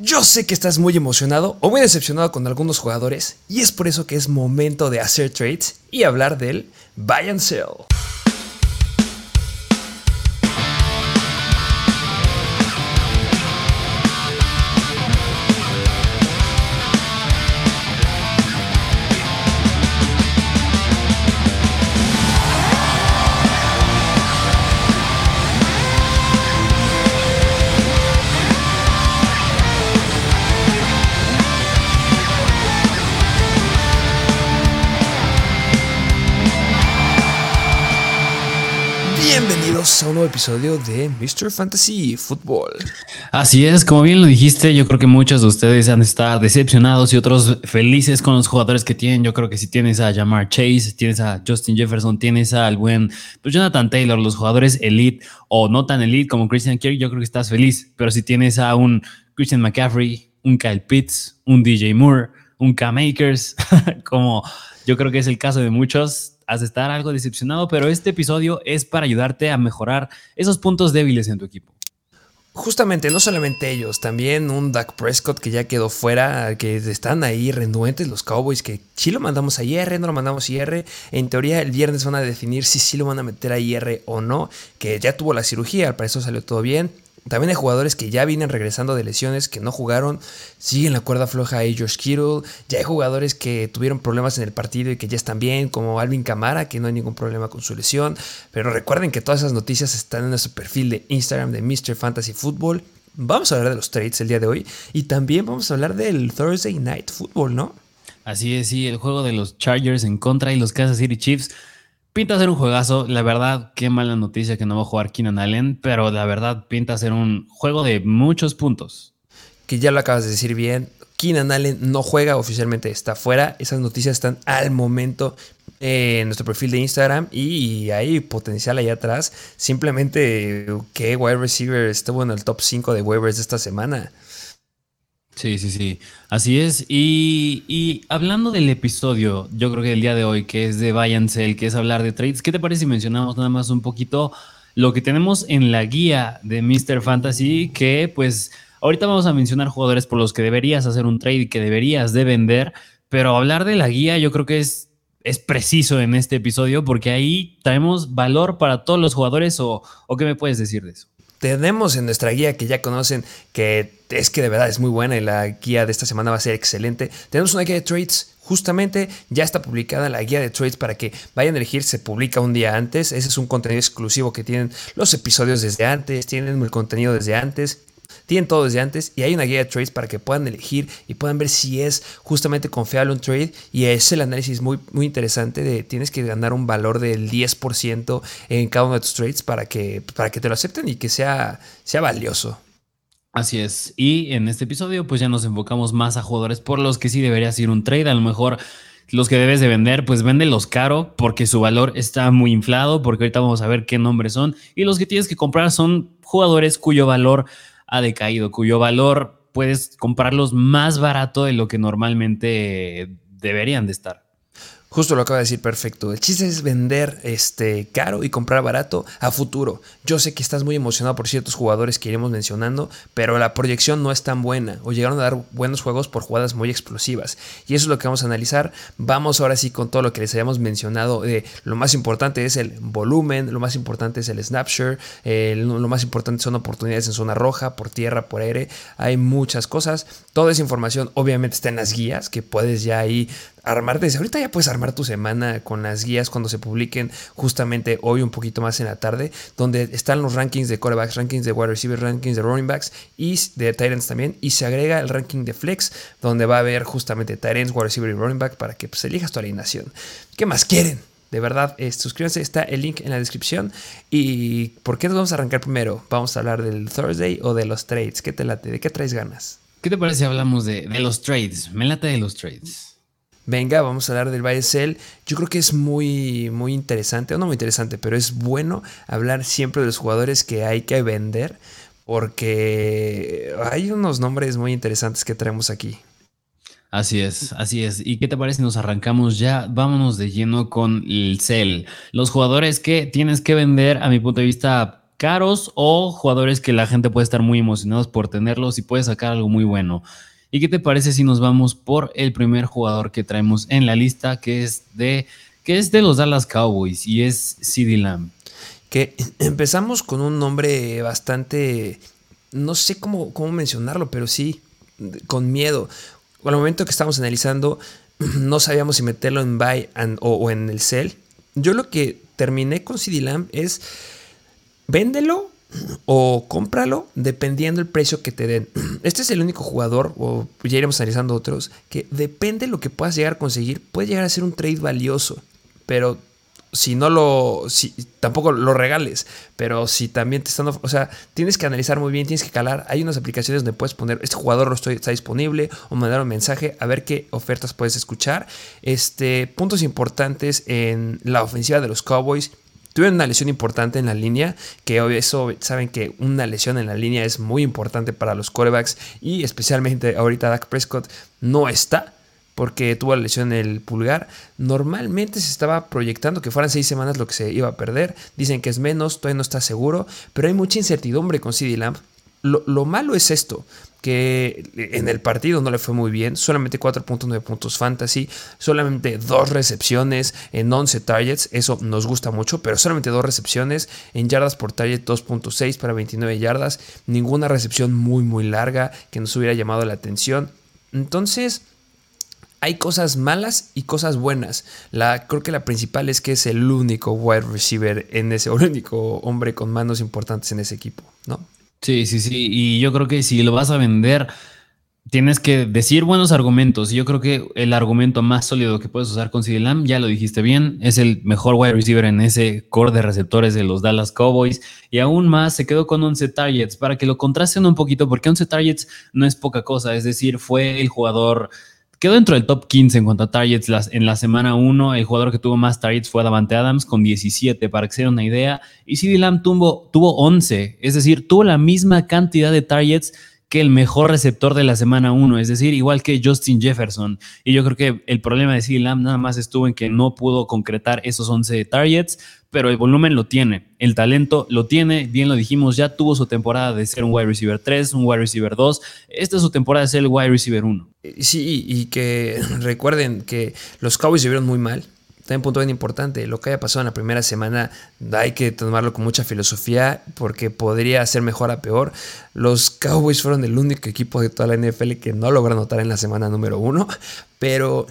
Yo sé que estás muy emocionado o muy decepcionado con algunos jugadores y es por eso que es momento de hacer trades y hablar del buy and sell. Episodio de Mr. Fantasy Football. Así es, como bien lo dijiste, yo creo que muchos de ustedes han de estar decepcionados y otros felices con los jugadores que tienen. Yo creo que si tienes a Jamar Chase, tienes a Justin Jefferson, tienes al buen pues Jonathan Taylor, los jugadores elite o no tan elite como Christian Kirk, yo creo que estás feliz. Pero si tienes a un Christian McCaffrey, un Kyle Pitts, un DJ Moore, un K-Makers, como yo creo que es el caso de muchos, has de estar algo decepcionado, pero este episodio es para ayudarte a mejorar esos puntos débiles en tu equipo. Justamente, no solamente ellos, también un Dak Prescott que ya quedó fuera, que están ahí renuentes los Cowboys, que sí lo mandamos a IR, no lo mandamos a IR. En teoría, el viernes van a definir si sí lo van a meter a IR o no, que ya tuvo la cirugía, al parecer salió todo bien. También hay jugadores que ya vienen regresando de lesiones, que no jugaron, siguen la cuerda floja a Josh Kittle. Ya hay jugadores que tuvieron problemas en el partido y que ya están bien, como Alvin Camara, que no hay ningún problema con su lesión. Pero recuerden que todas esas noticias están en nuestro perfil de Instagram de Mr. Fantasy Football. Vamos a hablar de los trades el día de hoy y también vamos a hablar del Thursday Night Football, ¿no? Así es, sí, el juego de los Chargers en contra y los Kansas City Chiefs. Pinta ser un juegazo. La verdad, qué mala noticia que no va a jugar Keenan Allen, pero la verdad pinta ser un juego de muchos puntos. Que ya lo acabas de decir bien. Keenan Allen no juega, oficialmente está fuera. Esas noticias están al momento en nuestro perfil de Instagram y hay potencial ahí atrás. Simplemente que wide receiver estuvo en el top 5 de waivers de esta semana. Sí, sí, sí. Así es. Y, hablando del episodio, yo creo que el día de hoy, que es de Buy and Sell, que es hablar de trades, ¿qué te parece si mencionamos nada más un poquito lo que tenemos en la guía de Mr. Fantasy? Que pues ahorita vamos a mencionar jugadores por los que deberías hacer un trade y que deberías de vender, pero hablar de la guía yo creo que es, es preciso en este episodio porque ahí traemos valor para todos los jugadores o, o qué me puedes decir de eso tenemos en nuestra guía que ya conocen, que es que de verdad es muy buena y la guía de esta semana va a ser excelente. Tenemos una guía de trades, justamente ya está publicada la guía de trades para que vayan a elegir, se publica un día antes. Ese es un contenido exclusivo que tienen los episodios desde antes, tienen el contenido desde antes. Tienen todo desde antes y hay una guía de trades para que puedan elegir y puedan ver si es justamente confiable un trade. Y es el análisis muy, muy interesante de tienes que ganar un valor del 10% en cada uno de tus trades para que, para que te lo acepten y que sea, sea valioso. Así es. Y en este episodio, pues ya nos enfocamos más a jugadores por los que sí deberías ir un trade. A lo mejor los que debes de vender, pues véndelos caro porque su valor está muy inflado, porque ahorita vamos a ver qué nombres son. Y los que tienes que comprar son jugadores cuyo valor ha decaído, cuyo valor puedes comprarlos más barato de lo que normalmente deberían de estar. Justo lo acaba de decir perfecto. El chiste es vender este caro y comprar barato a futuro. Yo sé que estás muy emocionado por ciertos jugadores que iremos mencionando, pero la proyección no es tan buena o llegaron a dar buenos juegos por jugadas muy explosivas. Y eso es lo que vamos a analizar. Vamos ahora sí con todo lo que les habíamos mencionado. lo más importante es el volumen, lo más importante es el snapshot, lo más importante son oportunidades en zona roja, por tierra, por aire. Hay muchas cosas. Toda esa información obviamente está en las guías que puedes ya ahí armar desde ahorita ya puedes armar tu semana con las guías cuando se publiquen justamente hoy un poquito más en la tarde, donde están los rankings de quarterbacks, rankings de wide receivers, rankings de running backs y de Titans también, y se agrega el ranking de flex, donde va a haber justamente Titans, wide receiver y running back para que pues, elijas tu alineación. ¿Qué más quieren? De verdad, eh, suscríbanse, está el link en la descripción. ¿Y por qué nos vamos a arrancar primero? ¿Vamos a hablar del Thursday o de los trades? ¿Qué te late? ¿De qué traes ganas? ¿Qué te parece si hablamos de, de los trades? Me late de los trades venga, vamos a hablar del sell. Yo creo que es muy, muy interesante, o no muy interesante, pero es bueno hablar siempre de los jugadores que hay que vender, porque hay unos nombres muy interesantes que traemos aquí. Así es, así es. ¿Y qué te parece si nos arrancamos ya? Vámonos de lleno con el sell. Los jugadores que tienes que vender, a mi punto de vista, caros o jugadores que la gente puede estar muy emocionados por tenerlos y puede sacar algo muy bueno. ¿Y qué te parece si nos vamos por el primer jugador que traemos en la lista, que es de, que es de los Dallas Cowboys y es CeeDee Lamb? Que empezamos con un nombre bastante, no sé cómo, cómo mencionarlo, pero sí, con miedo. Al momento que estamos analizando, no sabíamos si meterlo en buy o, en el sell. Yo lo que terminé con CD Lamb es véndelo o cómpralo dependiendo el precio que te den. Este es el único jugador, o ya iremos analizando otros, que depende de lo que puedas llegar a conseguir, puede llegar a ser un trade valioso. Pero si no lo, si, tampoco lo regales, pero si también te están, o sea, tienes que analizar muy bien, tienes que calar, hay unas aplicaciones donde puedes poner, este jugador no está disponible, o mandar un mensaje a ver qué ofertas puedes escuchar. Este, puntos importantes en la ofensiva de los Cowboys, tuvieron una lesión importante en la línea, que eso saben que una lesión en la línea es muy importante para los corebacks y especialmente ahorita Dak Prescott no está porque tuvo la lesión en el pulgar. Normalmente se estaba proyectando que fueran seis semanas lo que se iba a perder. Dicen que es menos, todavía no está seguro, pero hay mucha incertidumbre con CD Lamb. Lo, malo es esto, que en el partido no le fue muy bien, solamente 4.9 puntos fantasy, solamente dos recepciones en 11 targets, eso nos gusta mucho, pero solamente dos recepciones en yardas por target 2.6 para 29 yardas, ninguna recepción muy muy larga que nos hubiera llamado la atención. Entonces, hay cosas malas y cosas buenas. La, creo que la principal es que es el único wide receiver en ese, el único hombre con manos importantes en ese equipo, ¿no? Sí, sí, sí. Y yo creo que si lo vas a vender, tienes que decir buenos argumentos. Y yo creo que el argumento más sólido que puedes usar con CD ya lo dijiste bien, es el mejor wide receiver en ese core de receptores de los Dallas Cowboys. Y aún más, se quedó con 11 targets. Para que lo contrasten un poquito, porque 11 targets no es poca cosa. Es decir, fue el jugador Quedó dentro del top 15 en cuanto a targets en la semana 1. El jugador que tuvo más targets fue Davante Adams con 17, para que se den una idea. Y CD Lamb tuvo, tuvo 11, es decir, tuvo la misma cantidad de targets que el mejor receptor de la semana 1, es decir, igual que Justin Jefferson. Y yo creo que el problema de CD Lamb nada más estuvo en que no pudo concretar esos 11 targets, pero el volumen lo tiene, el talento lo tiene, bien lo dijimos, ya tuvo su temporada de ser un wide receiver 3, un wide receiver 2, esta es su temporada de ser el wide receiver 1. Sí, y que recuerden que los Cowboys se vieron muy mal, también punto bien importante, lo que haya pasado en la primera semana hay que tomarlo con mucha filosofía porque podría ser mejor a peor. Los Cowboys fueron el único equipo de toda la NFL que no logra anotar en la semana número uno, pero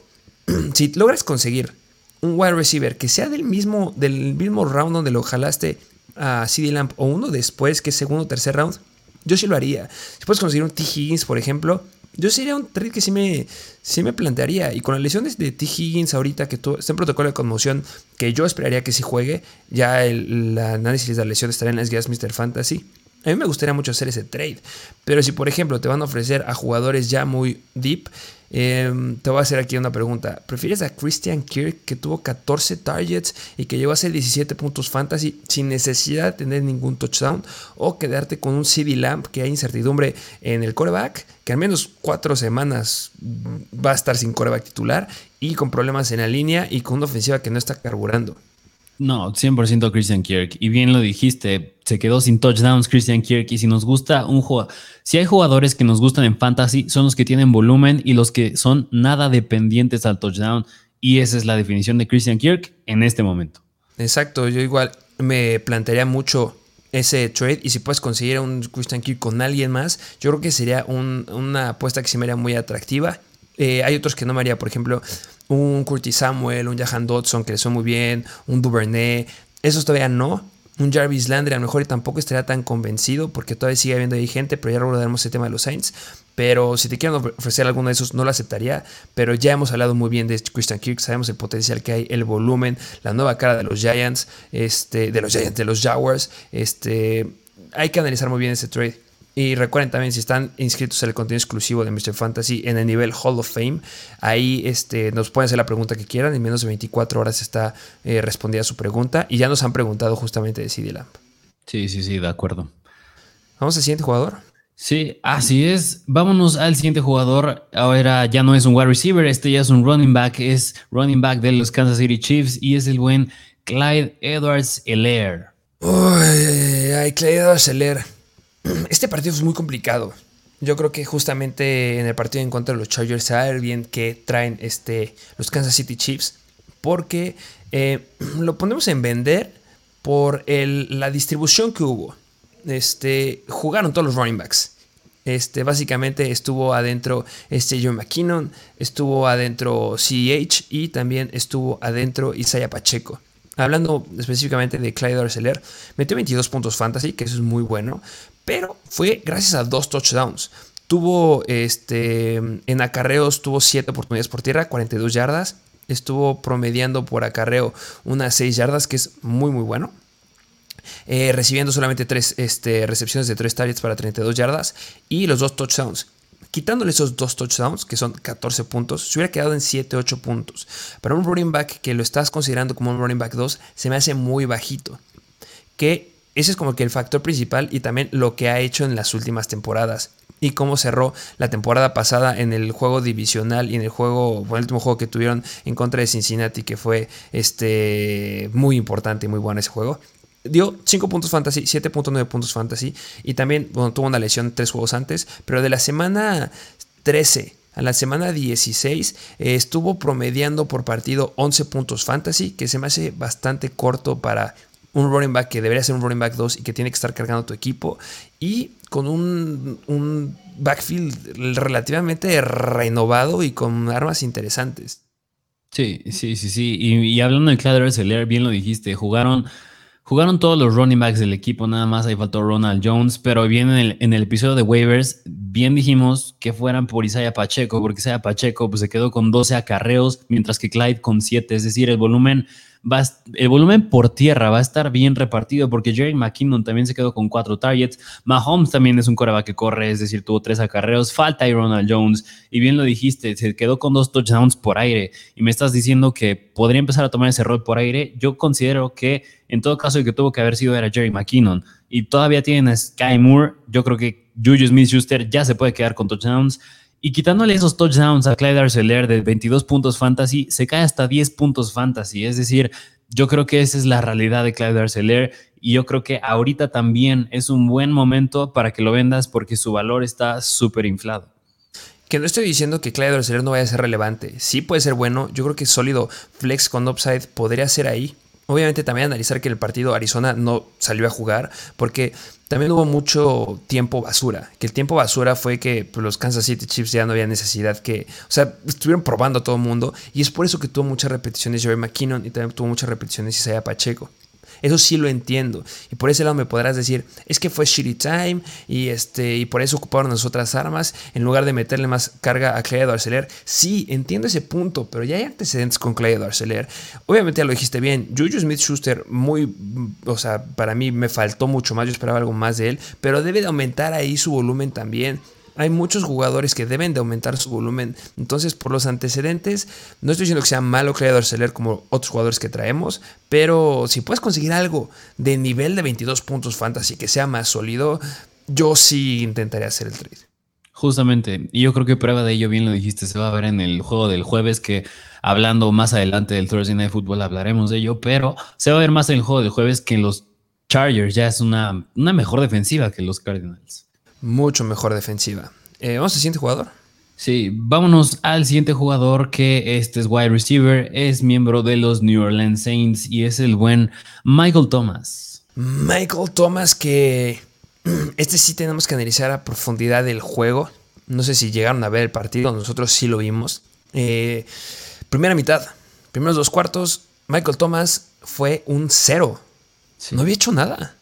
si logras conseguir un wide receiver que sea del mismo, del mismo round donde lo jalaste a CD Lamp o uno después que es segundo o tercer round, yo sí lo haría. Si puedes conseguir un T. Higgins, por ejemplo, yo sería un trade que sí me, sí me plantearía. Y con las lesiones de T. Higgins ahorita, que está en protocolo de conmoción, que yo esperaría que sí juegue, ya el, análisis de la lesión estará en las guías Mr. Fantasy. A mí me gustaría mucho hacer ese trade. Pero si, por ejemplo, te van a ofrecer a jugadores ya muy deep, Em, te voy a hacer aquí una pregunta. ¿Prefieres a Christian Kirk que tuvo 14 targets y que llegó a ser 17 puntos fantasy sin necesidad de tener ningún touchdown? ¿O quedarte con un CD Lamp que hay incertidumbre en el coreback, que al menos cuatro semanas va a estar sin coreback titular y con problemas en la línea y con una ofensiva que no está carburando? No, 100% Christian Kirk. Y bien lo dijiste, se quedó sin touchdowns Christian Kirk. Y si nos gusta un jugador, si hay jugadores que nos gustan en fantasy, son los que tienen volumen y los que son nada dependientes al touchdown. Y esa es la definición de Christian Kirk en este momento. Exacto, yo igual me plantearía mucho ese trade y si puedes conseguir un Christian Kirk con alguien más, yo creo que sería una apuesta que se me haría muy atractiva. Eh, hay otros que no me haría, por ejemplo, un Curtis Samuel, un Jahan Dodson que le son muy bien, un Duvernay, esos todavía no. Un Jarvis Landry a lo mejor y tampoco estaría tan convencido porque todavía sigue habiendo ahí gente, pero ya abordaremos el tema de los Saints. Pero si te quieren ofrecer alguno de esos, no lo aceptaría. Pero ya hemos hablado muy bien de Christian Kirk, sabemos el potencial que hay, el volumen, la nueva cara de los Giants, este, de los Giants, de los Jaguars. Este, hay que analizar muy bien ese trade. Y recuerden también, si están inscritos en el contenido exclusivo de Mr. Fantasy en el nivel Hall of Fame, ahí este, nos pueden hacer la pregunta que quieran. En menos de 24 horas está eh, respondida su pregunta. Y ya nos han preguntado justamente de CD Lamp. Sí, sí, sí, de acuerdo. Vamos al siguiente jugador. Sí, así es. Vámonos al siguiente jugador. Ahora ya no es un wide receiver, este ya es un running back. Es running back de los Kansas City Chiefs y es el buen Clyde Edwards Elair. Uy, ay, Clyde Arcelor. Este partido es muy complicado. Yo creo que justamente en el partido en contra de los Chargers ver bien que traen este, los Kansas City Chiefs. Porque eh, lo ponemos en vender por la distribución que hubo. Este, jugaron todos los running backs. Este, básicamente estuvo adentro este John McKinnon, estuvo adentro CEH y también estuvo adentro Isaiah Pacheco. Hablando específicamente de Clyde Arcelor, metió 22 puntos fantasy, que eso es muy bueno, pero fue gracias a dos touchdowns. Tuvo este, en acarreos, tuvo 7 oportunidades por tierra, 42 yardas. Estuvo promediando por acarreo unas 6 yardas, que es muy, muy bueno. Eh, recibiendo solamente 3 este, recepciones de 3 targets para 32 yardas y los dos touchdowns. Quitándole esos dos touchdowns, que son 14 puntos, se hubiera quedado en 7-8 puntos. Para un running back que lo estás considerando como un running back 2, se me hace muy bajito. Que ese es como que el factor principal y también lo que ha hecho en las últimas temporadas. Y cómo cerró la temporada pasada en el juego divisional y en el juego, el último juego que tuvieron en contra de Cincinnati, que fue este, muy importante y muy bueno ese juego dio 5 puntos fantasy, 7.9 puntos fantasy y también tuvo una lesión tres juegos antes, pero de la semana 13 a la semana 16 eh, estuvo promediando por partido 11 puntos fantasy, que se me hace bastante corto para un running back que debería ser un running back 2 y que tiene que estar cargando tu equipo y con un, un backfield relativamente renovado y con armas interesantes. Sí, sí, sí, sí. Y, hablando de Clyde bien lo dijiste, jugaron Jugaron todos los running backs del equipo, nada más ahí faltó Ronald Jones, pero bien en el, episodio de waivers, bien dijimos que fueran por Isaiah Pacheco, porque Isaiah Pacheco pues, se quedó con 12 acarreos, mientras que Clyde con 7, es decir, el volumen el volumen por tierra va a estar bien repartido porque Jerry McKinnon también se quedó con cuatro targets. Mahomes también es un coreback que corre, es decir, tuvo tres acarreos. Falta Ronald Jones. Y bien lo dijiste, se quedó con dos touchdowns por aire. Y me estás diciendo que podría empezar a tomar ese rol por aire. Yo considero que en todo caso el que tuvo que haber sido era Jerry McKinnon. Y todavía tienen a Sky Moore. Yo creo que Juju Smith Schuster ya se puede quedar con touchdowns. Y quitándole esos touchdowns a Clyde Arcelor de 22 puntos fantasy, se cae hasta 10 puntos fantasy. Es decir, yo creo que esa es la realidad de Clyde Arcelor y yo creo que ahorita también es un buen momento para que lo vendas porque su valor está súper inflado. Que no estoy diciendo que Clyde Arcelor no vaya a ser relevante. Sí puede ser bueno. Yo creo que sólido flex con upside podría ser ahí. Obviamente también analizar que el partido Arizona no salió a jugar porque también hubo mucho tiempo basura. Que el tiempo basura fue que pues, los Kansas City Chiefs ya no había necesidad que. O sea, estuvieron probando a todo el mundo. Y es por eso que tuvo muchas repeticiones Jerry McKinnon y también tuvo muchas repeticiones Isaiah Pacheco. Eso sí lo entiendo. Y por ese lado me podrás decir, es que fue shitty time y, este, y por eso ocuparon las otras armas en lugar de meterle más carga a Clay Arcelor. Sí, entiendo ese punto, pero ya hay antecedentes con Clay Arcelor. Obviamente ya lo dijiste bien. Juju Smith Schuster, muy, o sea, para mí me faltó mucho más. Yo esperaba algo más de él, pero debe de aumentar ahí su volumen también hay muchos jugadores que deben de aumentar su volumen. Entonces, por los antecedentes, no estoy diciendo que sea malo creador Seller como otros jugadores que traemos, pero si puedes conseguir algo de nivel de 22 puntos fantasy que sea más sólido, yo sí intentaría hacer el trade. Justamente, y yo creo que prueba de ello, bien lo dijiste, se va a ver en el juego del jueves que hablando más adelante del Thursday Night Football hablaremos de ello, pero se va a ver más en el juego del jueves que los Chargers ya es una, una mejor defensiva que los Cardinals mucho mejor defensiva. Eh, ¿Vamos al siguiente jugador? Sí, vámonos al siguiente jugador que este es wide receiver, es miembro de los New Orleans Saints y es el buen Michael Thomas. Michael Thomas que este sí tenemos que analizar a profundidad el juego. No sé si llegaron a ver el partido, nosotros sí lo vimos. Eh, primera mitad, primeros dos cuartos, Michael Thomas fue un cero. No había hecho nada.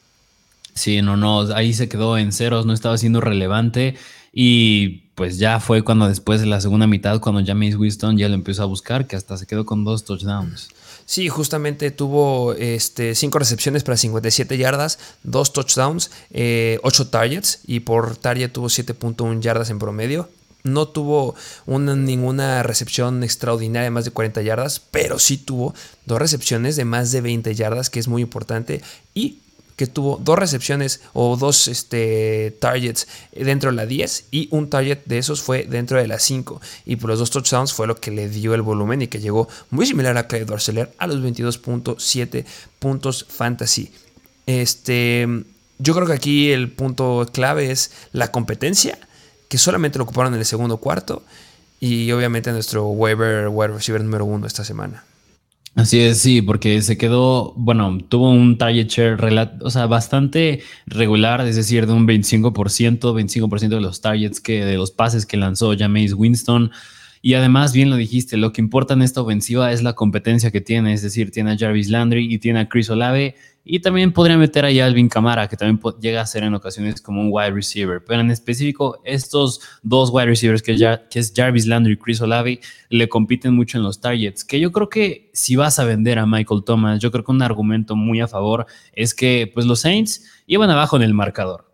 Sí, no, no, ahí se quedó en ceros, no estaba siendo relevante y pues ya fue cuando después de la segunda mitad, cuando James Winston ya lo empezó a buscar, que hasta se quedó con dos touchdowns. Sí, justamente tuvo este, cinco recepciones para 57 yardas, dos touchdowns, eh, ocho targets y por target tuvo 7.1 yardas en promedio. No tuvo una, ninguna recepción extraordinaria de más de 40 yardas, pero sí tuvo dos recepciones de más de 20 yardas, que es muy importante. Y que tuvo dos recepciones o dos este, targets dentro de la 10 y un target de esos fue dentro de la 5. Y por los dos touchdowns fue lo que le dio el volumen y que llegó muy similar a Clyde Arcelor a los 22.7 puntos fantasy. Este, yo creo que aquí el punto clave es la competencia, que solamente lo ocuparon en el segundo cuarto. Y obviamente nuestro waiver wide receiver número uno esta semana. Así es, sí, porque se quedó, bueno, tuvo un target share o sea, bastante regular, es decir, de un 25%, 25% de los targets que, de los pases que lanzó Jameis Winston. Y además, bien lo dijiste, lo que importa en esta ofensiva es la competencia que tiene, es decir, tiene a Jarvis Landry y tiene a Chris Olave y también podría meter a Alvin Camara, que también llega a ser en ocasiones como un wide receiver. Pero en específico, estos dos wide receivers, que, es Jarvis Landry y Chris Olave, le compiten mucho en los targets. Que yo creo que si vas a vender a Michael Thomas, yo creo que un argumento muy a favor es que pues, los Saints iban abajo en el marcador.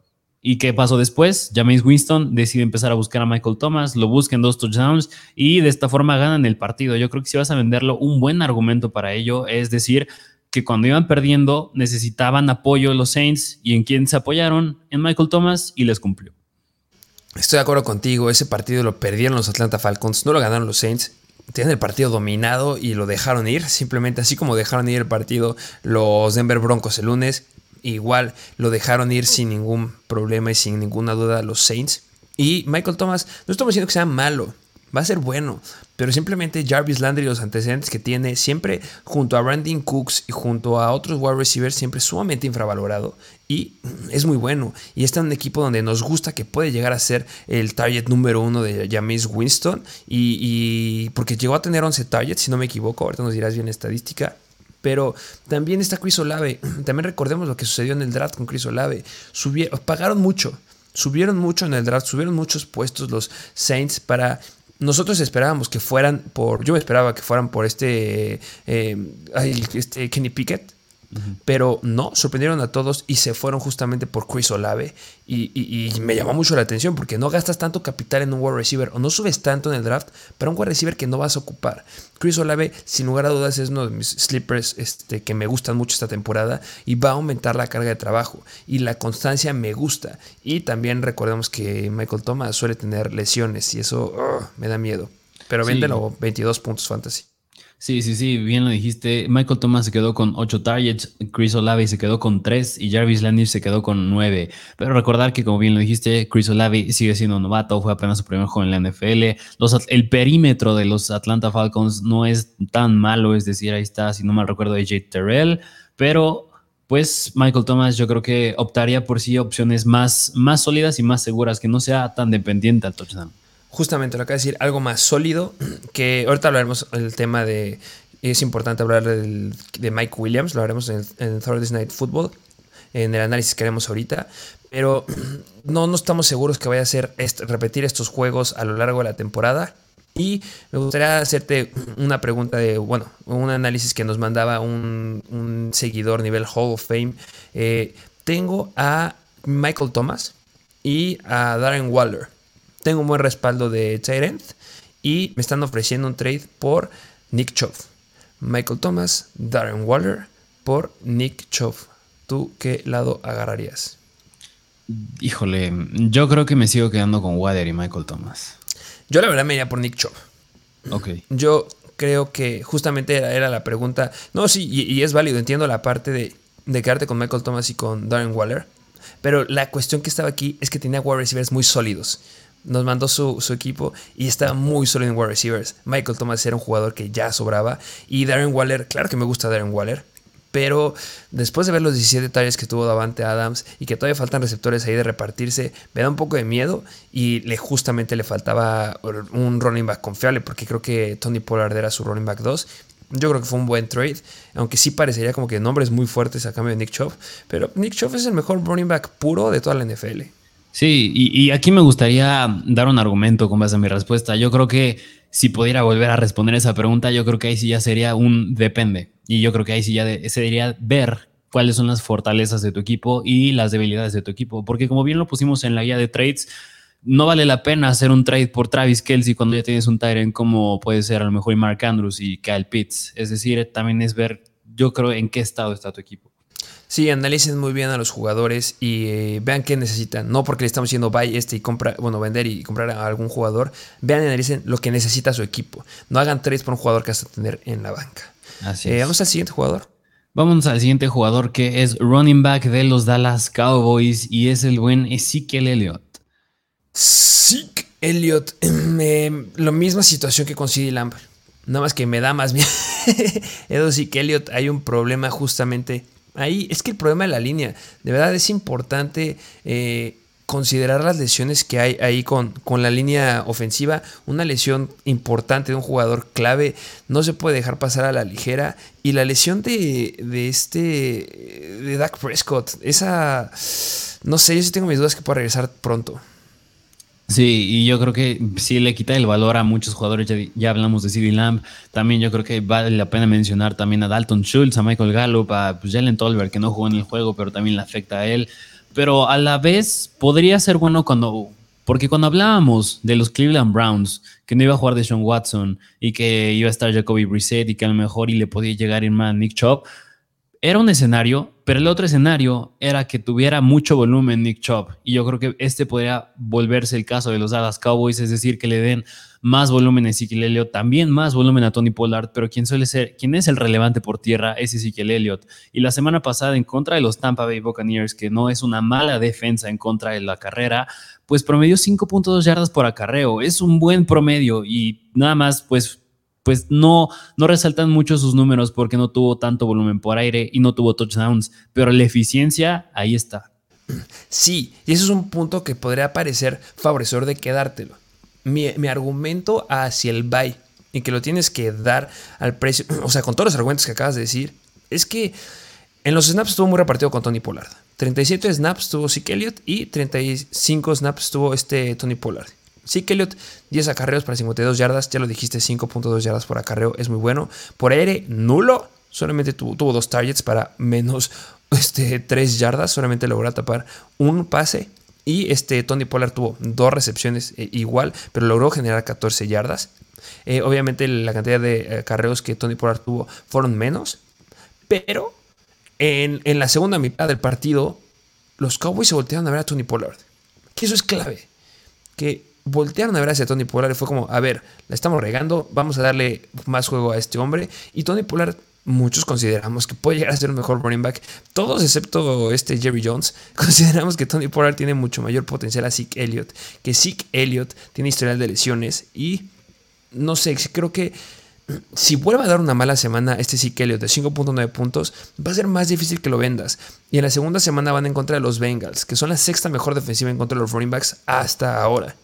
¿Y qué pasó después? James Winston decide empezar a buscar a Michael Thomas, lo busca en dos touchdowns y de esta forma ganan el partido. Yo creo que si vas a venderlo, un buen argumento para ello es decir, que cuando iban perdiendo necesitaban apoyo los Saints y en quién se apoyaron en Michael Thomas y les cumplió. Estoy de acuerdo contigo, ese partido lo perdieron los Atlanta Falcons, no lo ganaron los Saints. Tienen el partido dominado y lo dejaron ir, simplemente así como dejaron ir el partido los Denver Broncos el lunes, igual lo dejaron ir sin ningún problema y sin ninguna duda los Saints. Y Michael Thomas, no estamos diciendo que sea malo, va a ser bueno. Pero simplemente Jarvis Landry y los antecedentes que tiene, siempre junto a Brandon Cooks y junto a otros wide receivers, siempre sumamente infravalorado. Y es muy bueno. Y está en un equipo donde nos gusta que puede llegar a ser el target número uno de James Winston. Y, porque llegó a tener 11 targets, si no me equivoco. Ahorita nos dirás bien estadística. Pero también está Chris Olave. También recordemos lo que sucedió en el draft con Chris Olave. Subieron, pagaron mucho. Subieron mucho en el draft. Subieron muchos puestos los Saints para nosotros esperábamos que fueran por. Yo esperaba que fueran por este. Eh, este Kenny Pickett. Pero no, sorprendieron a todos y se fueron justamente por Chris Olave. Y, me llamó mucho la atención porque no gastas tanto capital en un wide receiver o no subes tanto en el draft para un wide receiver que no vas a ocupar. Chris Olave, sin lugar a dudas, es uno de mis slippers este, que me gustan mucho esta temporada y va a aumentar la carga de trabajo. Y la constancia me gusta. Y también recordemos que Michael Thomas suele tener lesiones y eso me da miedo. Pero sí. 22 puntos fantasy. Sí, sí, sí, bien lo dijiste. Michael Thomas se quedó con 8 targets, Chris Olave se quedó con 3 y Jarvis Landry se quedó con 9. Pero recordar que, como bien lo dijiste, Chris Olave sigue siendo novato, fue apenas su primer juego en la NFL. Los, el perímetro de los Atlanta Falcons no es tan malo, es decir, ahí está, si no mal recuerdo, AJ Terrell, pero pues Michael Thomas yo creo que optaría por sí opciones más, más sólidas y más seguras, que no sea tan dependiente al touchdown justamente lo que decir, algo más sólido, que ahorita hablaremos el tema de, es importante hablar de Mike Williams, lo haremos en, el, Thursday Night Football, en el análisis que haremos ahorita, pero no, no estamos seguros que vaya a ser repetir estos juegos a lo largo de la temporada. Y me gustaría hacerte una pregunta de, bueno, un análisis que nos mandaba un, seguidor nivel Hall of Fame. Eh, tengo a Michael Thomas y a Darren Waller tengo un buen respaldo de Tyrant y me están ofreciendo un trade por Nick Chubb. Michael Thomas, Darren Waller por Nick Chubb. ¿Tú qué lado agarrarías? Híjole, yo creo que me sigo quedando con Waller y Michael Thomas. Yo la verdad me iría por Nick Chubb. Ok. Yo creo que justamente era, la pregunta. No, sí, y, es válido. Entiendo la parte de, de quedarte con Michael Thomas y con Darren Waller. Pero la cuestión que estaba aquí es que tenía wide receivers muy sólidos nos mandó su, equipo y estaba muy sólido en wide receivers. Michael Thomas era un jugador que ya sobraba. Y Darren Waller, claro que me gusta Darren Waller. Pero después de ver los 17 detalles que tuvo Davante Adams y que todavía faltan receptores ahí de repartirse, me da un poco de miedo y le, justamente le faltaba un running back confiable porque creo que Tony Pollard era su running back 2 yo creo que fue un buen trade, aunque sí parecería como que nombres muy fuertes a cambio de Nick Chubb, pero Nick Chubb es el mejor running back puro de toda la NFL. Sí, y, aquí me gustaría dar un argumento con base a mi respuesta. Yo creo que si pudiera volver a responder esa pregunta, yo creo que ahí sí ya sería un depende. Y yo creo que ahí sí ya se debería ver cuáles son las fortalezas de tu equipo y las debilidades de tu equipo. Porque como bien lo pusimos en la guía de trades, no vale la pena hacer un trade por Travis Kelsey cuando ya tienes un Tyrant como puede ser a lo mejor Mark Andrews y Kyle Pitts. Es decir, también es ver, yo creo, en qué estado está tu equipo. Sí, analicen muy bien a los jugadores y eh, vean qué necesitan. No porque le estamos diciendo buy este y compra, bueno, vender y comprar a algún jugador. Vean y analicen lo que necesita su equipo. No hagan trades por un jugador que vas a tener en la banca. Así eh, Vamos al siguiente jugador. Vámonos al siguiente jugador que es running back de los Dallas Cowboys y es el buen Ezekiel Elliott. Zeke Elliott, eh, lo misma situación que con CD Lamb. Nada más que me da más miedo. Edo Zeke Elliott, hay un problema justamente ahí. Es que el problema de la línea, de verdad es importante eh, considerar las lesiones que hay ahí con, con, la línea ofensiva. Una lesión importante de un jugador clave no se puede dejar pasar a la ligera. Y la lesión de, de este, de Dak Prescott, esa, no sé, yo sí tengo mis dudas que pueda regresar pronto. Sí, y yo creo que sí le quita el valor a muchos jugadores. Ya, hablamos de CD Lamb. También yo creo que vale la pena mencionar también a Dalton Schultz, a Michael Gallup, a pues, Jalen Tolbert, que no jugó en el juego, pero también le afecta a él pero a la vez podría ser bueno cuando, porque cuando hablábamos de los Cleveland Browns, que no iba a jugar de Sean Watson y que iba a estar Jacoby Brissett y que a lo mejor y le podía llegar ir más Nick Chubb, era un escenario, pero el otro escenario era que tuviera mucho volumen Nick Chubb. Y yo creo que este podría volverse el caso de los Dallas Cowboys, es decir, que le den más volumen a Ezekiel Elliott, también más volumen a Tony Pollard, pero quien suele ser, quien es el relevante por tierra es Ezekiel Elliott. Y la semana pasada en contra de los Tampa Bay Buccaneers, que no es una mala defensa en contra de la carrera, pues promedió 5.2 yardas por acarreo. Es un buen promedio y nada más, pues pues no, no resaltan mucho sus números porque no tuvo tanto volumen por aire y no tuvo touchdowns, pero la eficiencia ahí está. Sí, y eso es un punto que podría parecer favorecedor de quedártelo mi, argumento hacia el buy y que lo tienes que dar al precio, o sea, con todos los argumentos que acabas de decir, es que en los snaps estuvo muy repartido con Tony Pollard. 37 snaps tuvo Zeke Elliott y 35 snaps tuvo este Tony Pollard. Zeke Elliott, 10 acarreos para 52 yardas, ya lo dijiste, 5.2 yardas por acarreo, es muy bueno. Por aire, nulo, solamente tuvo, dos targets para menos este, 3 yardas, solamente logró tapar un pase y este Tony Pollard tuvo dos recepciones eh, igual, pero logró generar 14 yardas. Eh, obviamente la cantidad de eh, carreos que Tony Pollard tuvo fueron menos, pero en, la segunda mitad del partido los Cowboys se voltearon a ver a Tony Pollard. Que eso es clave. Que voltearon a ver hacia Tony Pollard y fue como, a ver, la estamos regando, vamos a darle más juego a este hombre. Y Tony Pollard muchos consideramos que puede llegar a ser un mejor running back. Todos excepto este Jerry Jones, consideramos que Tony Pollard tiene mucho mayor potencial a Zeke Elliott, que Zeke Elliott tiene historial de lesiones y no sé, creo que si vuelve a dar una mala semana este Elliott de 5.9 puntos, va a ser más difícil que lo vendas. Y en la segunda semana van en contra de los Bengals, que son la sexta mejor defensiva en contra de los running backs hasta ahora.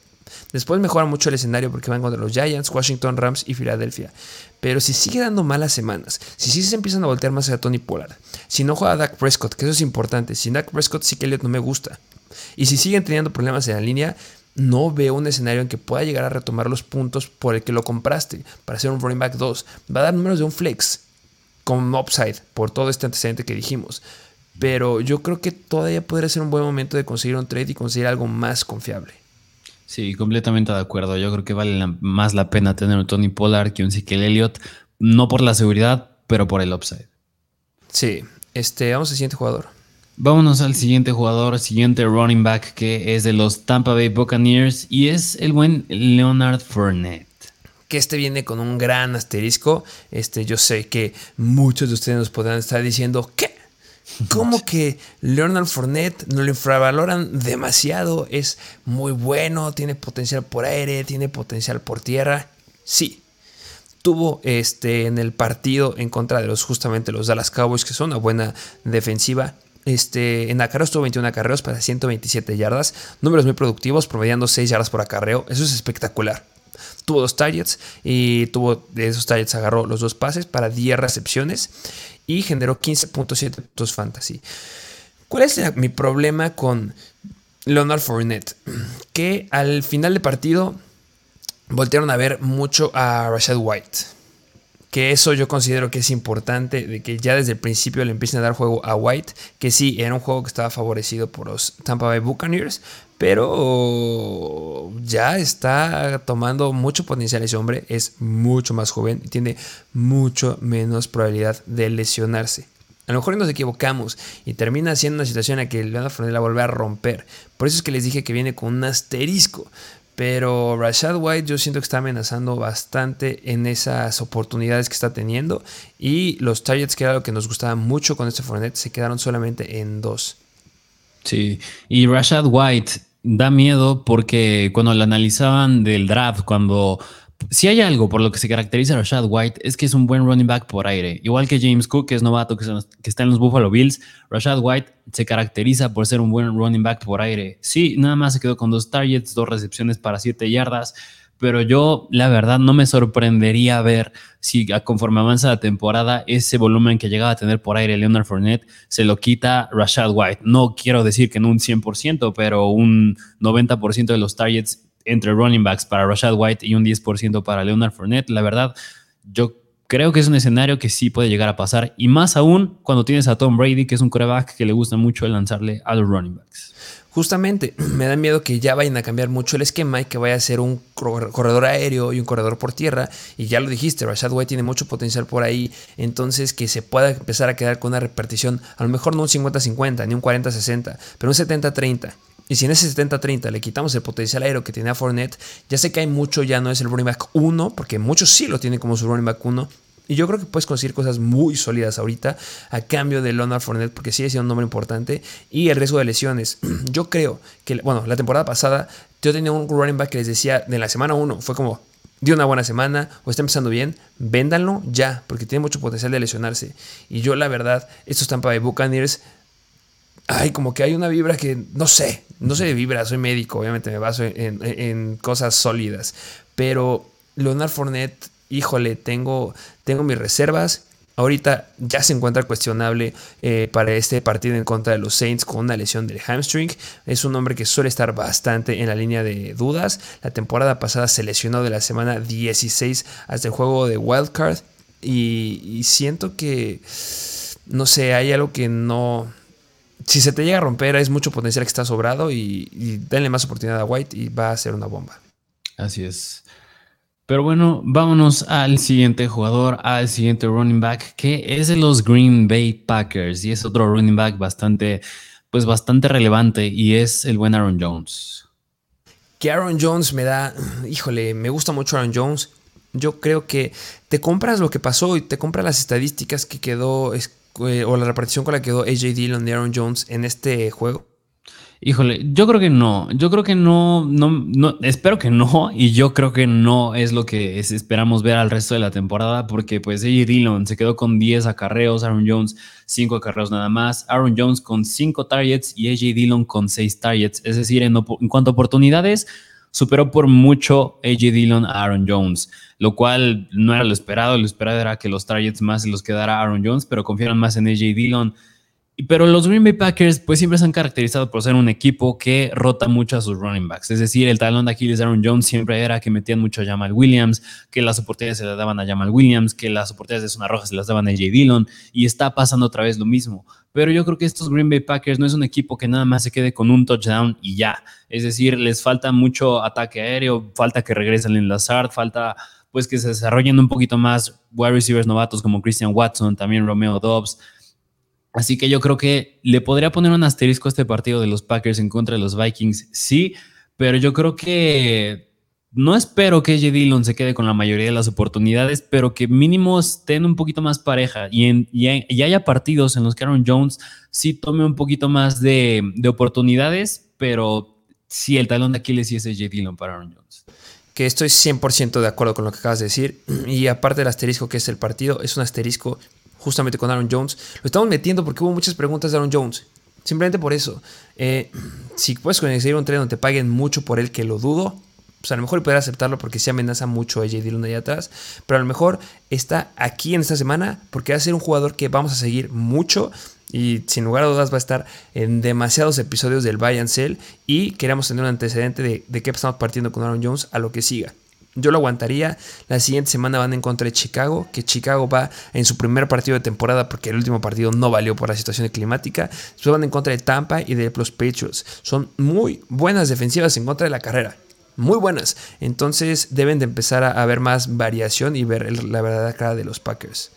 Después mejora mucho el escenario porque van contra los Giants, Washington, Rams y Filadelfia. Pero si sigue dando malas semanas, si sí se empiezan a voltear más a Tony Pollard, si no juega a Dak Prescott, que eso es importante, si Dak Prescott sí que no me gusta, y si siguen teniendo problemas en la línea, no veo un escenario en que pueda llegar a retomar los puntos por el que lo compraste para ser un running back 2. Va a dar números de un flex con upside por todo este antecedente que dijimos. Pero yo creo que todavía podría ser un buen momento de conseguir un trade y conseguir algo más confiable. Sí, completamente de acuerdo. Yo creo que vale más la pena tener un Tony Pollard que un Ezekiel Elliott, no por la seguridad, pero por el upside. Sí, este, vamos al siguiente jugador. Vámonos al siguiente jugador, siguiente running back que es de los Tampa Bay Buccaneers y es el buen Leonard Fournette. Que este viene con un gran asterisco. Este, yo sé que muchos de ustedes nos podrán estar diciendo, ¿qué? Como que Leonard Fournette no lo infravaloran demasiado. Es muy bueno, tiene potencial por aire, tiene potencial por tierra. Sí. Tuvo este, en el partido en contra de los justamente los Dallas Cowboys, que son una buena defensiva. Este, en acarreos tuvo 21 acarreos para 127 yardas. Números muy productivos, promediando 6 yardas por acarreo. Eso es espectacular. Tuvo dos targets y tuvo de esos targets agarró los dos pases para 10 recepciones y generó 15.7 puntos fantasy. ¿Cuál es mi problema con Leonard Fournette? Que al final del partido voltearon a ver mucho a Rashad White. Que eso yo considero que es importante, de que ya desde el principio le empiecen a dar juego a White, que sí, era un juego que estaba favorecido por los Tampa Bay Buccaneers, pero ya está tomando mucho potencial ese hombre, es mucho más joven y tiene mucho menos probabilidad de lesionarse. A lo mejor nos equivocamos y termina siendo una situación en la que Leonard Fournette la vuelve a romper. Por eso es que les dije que viene con un asterisco. Pero Rashad White yo siento que está amenazando bastante en esas oportunidades que está teniendo. Y los targets, que era lo que nos gustaba mucho con este Fournette, se quedaron solamente en dos. Sí, y Rashad White da miedo porque cuando lo analizaban del draft, cuando si hay algo por lo que se caracteriza a Rashad White es que es un buen running back por aire. Igual que James Cook, que es novato, que, está en los Buffalo Bills, Rashad White se caracteriza por ser un buen running back por aire. Sí, nada más se quedó con dos targets, dos recepciones para siete yardas, pero yo la verdad no me sorprendería ver si conforme avanza la temporada ese volumen que llegaba a tener por aire Leonard Fournette se lo quita Rashad White. No quiero decir que en un 100%, pero un 90% de los targets entre running backs para Rashad White y un 10% para Leonard Fournette. La verdad, yo creo que es un escenario que sí puede llegar a pasar. Y más aún cuando tienes a Tom Brady, que es un coreback que le gusta mucho lanzarle a los running backs. Justamente, me da miedo que ya vayan a cambiar mucho el esquema y que vaya a ser un corredor aéreo y un corredor por tierra. Y ya lo dijiste, Rashad White tiene mucho potencial por ahí. Entonces, que se pueda empezar a quedar con una repartición, a lo mejor no un 50-50, ni un 40-60, pero un 70-30. Y si en ese 70-30 le quitamos el potencial aéreo que tenía Fournette, ya sé que hay mucho, ya no es el running back 1, porque muchos sí lo tienen como su running back 1. Y yo creo que puedes conseguir cosas muy sólidas ahorita a cambio de Leonard Fournette, porque sigue siendo un nombre importante. Y el riesgo de lesiones. Yo creo que, bueno, la temporada pasada yo tenía un running back que les decía de la semana 1, fue como, dio una buena semana o está empezando bien, véndanlo ya, porque tiene mucho potencial de lesionarse. Y yo, la verdad, estos Tampa Bay Buccaneers ay, como que hay una vibra que no sé, no sé de vibra, soy médico, obviamente me baso en, cosas sólidas, pero Leonard Fournette, híjole, tengo, tengo mis reservas. Ahorita ya se encuentra cuestionable eh, para este partido en contra de los Saints con una lesión del hamstring. Es un hombre que suele estar bastante en la línea de dudas. La temporada pasada se lesionó de la semana 16 hasta el juego de Wildcard. Y, y siento que, no sé, hay algo que no, si se te llega a romper, es mucho potencial que está sobrado y, denle más oportunidad a White y va a ser una bomba. Así es. Pero bueno, vámonos al siguiente jugador, al siguiente running back, que es de los Green Bay Packers y es otro running back bastante, pues bastante relevante y es el buen Aaron Jones. Que Aaron Jones me da, híjole, me gusta mucho Aaron Jones. Yo creo que te compras lo que pasó y te compras las estadísticas que quedó eh, o la repartición con la que quedó AJ Dillon y Aaron Jones en este juego? Híjole, yo creo que no. Yo creo que no, no, no, espero que no. Y yo creo que no es lo que esperamos ver al resto de la temporada, porque pues AJ Dillon se quedó con 10 acarreos, Aaron Jones 5 acarreos nada más, Aaron Jones con 5 targets y AJ Dillon con 6 targets. Es decir, en, en cuanto a oportunidades, superó por mucho AJ Dillon a Aaron Jones, lo cual no era lo esperado. Lo esperado era que los targets más se los quedara Aaron Jones, pero confiaron más en AJ Dillon. Pero los Green Bay Packers pues siempre se han caracterizado por ser un equipo que rota mucho a sus running backs. Es decir, el talón de Aquiles Aaron Jones siempre era que metían mucho a Jamal Williams, que las oportunidades se las daban a Jamal Williams, que las oportunidades de zona roja se las daban a AJ Dillon y está pasando otra vez lo mismo. Pero yo creo que estos Green Bay Packers no es un equipo que nada más se quede con un touchdown y ya. Es decir, les falta mucho ataque aéreo, falta que regresen en Lazard, falta pues que se desarrollen un poquito más wide receivers novatos como Christian Watson, también Romeo Dobbs. Así que yo creo que le podría poner un asterisco a este partido de los Packers en contra de los Vikings, sí, pero yo creo que no espero que J. Dillon se quede con la mayoría de las oportunidades, pero que mínimo estén un poquito más pareja y, haya partidos en los que Aaron Jones sí tome un poquito más de, oportunidades, pero sí el talón de Aquiles y ese J. Dillon para Aaron Jones que estoy 100% de acuerdo con lo que acabas de decir. Y aparte del asterisco que es el partido, es un asterisco justamente con Aaron Jones. Lo estamos metiendo porque hubo muchas preguntas de Aaron Jones. Simplemente por eso. Eh, si puedes conseguir un tren donde te paguen mucho por él, que lo dudo, pues a lo mejor poder aceptarlo porque se amenaza mucho a J. Dillon allá atrás. Pero a lo mejor está aquí en esta semana porque va a ser un jugador que vamos a seguir mucho. Y sin lugar a dudas va a estar en demasiados episodios del Buy and. Y queremos tener un antecedente de, de qué estamos partiendo con Aaron Jones a lo que siga. Yo lo aguantaría. La siguiente semana van en contra de Chicago, que Chicago va en su primer partido de temporada porque el último partido no valió por la situación climática. Después van en contra de Tampa y de los Patriots. Son muy buenas defensivas en contra de la carrera. Muy buenas. Entonces deben de empezar a, ver más variación y ver la verdadera cara de los Packers.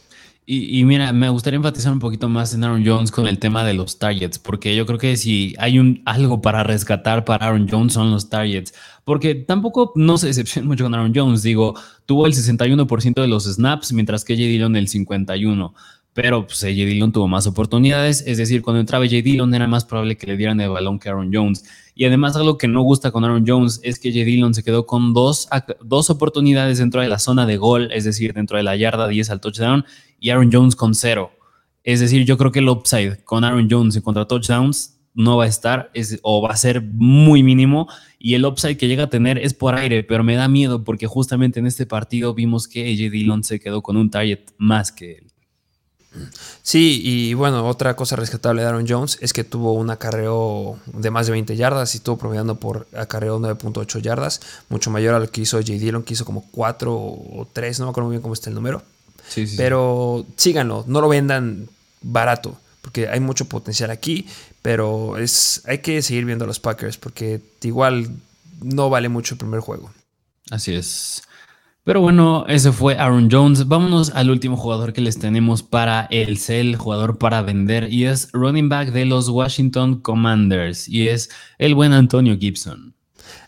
Y, mira, me gustaría enfatizar un poquito más en Aaron Jones con el tema de los targets, porque yo creo que si hay un, algo para rescatar para Aaron Jones son los targets, porque tampoco no se decepciona mucho con Aaron Jones, digo, tuvo el 61% de los snaps, mientras que J. Dillon el 51%, pero pues, J. Dillon tuvo más oportunidades, es decir, cuando entraba J. Dillon era más probable que le dieran el balón que Aaron Jones. Y además algo que no gusta con Aaron Jones es que J. Dillon se quedó con dos, dos oportunidades dentro de la zona de gol, es decir, dentro de la yarda 10 al touchdown, y Aaron Jones con cero. Es decir, yo creo que el upside con Aaron Jones en contra touchdowns no va a estar o va a ser muy mínimo y el upside que llega a tener es por aire, pero me da miedo porque justamente en este partido vimos que AJ Dillon se quedó con un target más que. Sí, y bueno, otra cosa rescatable de Aaron Jones es que tuvo un acarreo de más de 20 yardas y estuvo promediando por acarreo 9.8 yardas, mucho mayor a lo que hizo J. Dillon, que hizo como 4 o 3, no me acuerdo muy bien cómo está el número. Pero síganlo, no lo vendan barato, porque hay mucho potencial aquí, pero es, hay que seguir viendo a los Packers, porque igual no vale mucho el primer juego. Así es. Pero bueno, ese fue Aaron Jones. Vámonos al último jugador que les tenemos para el cel, jugador para vender, y es running back de los Washington Commanders, y es el buen Antonio Gibson.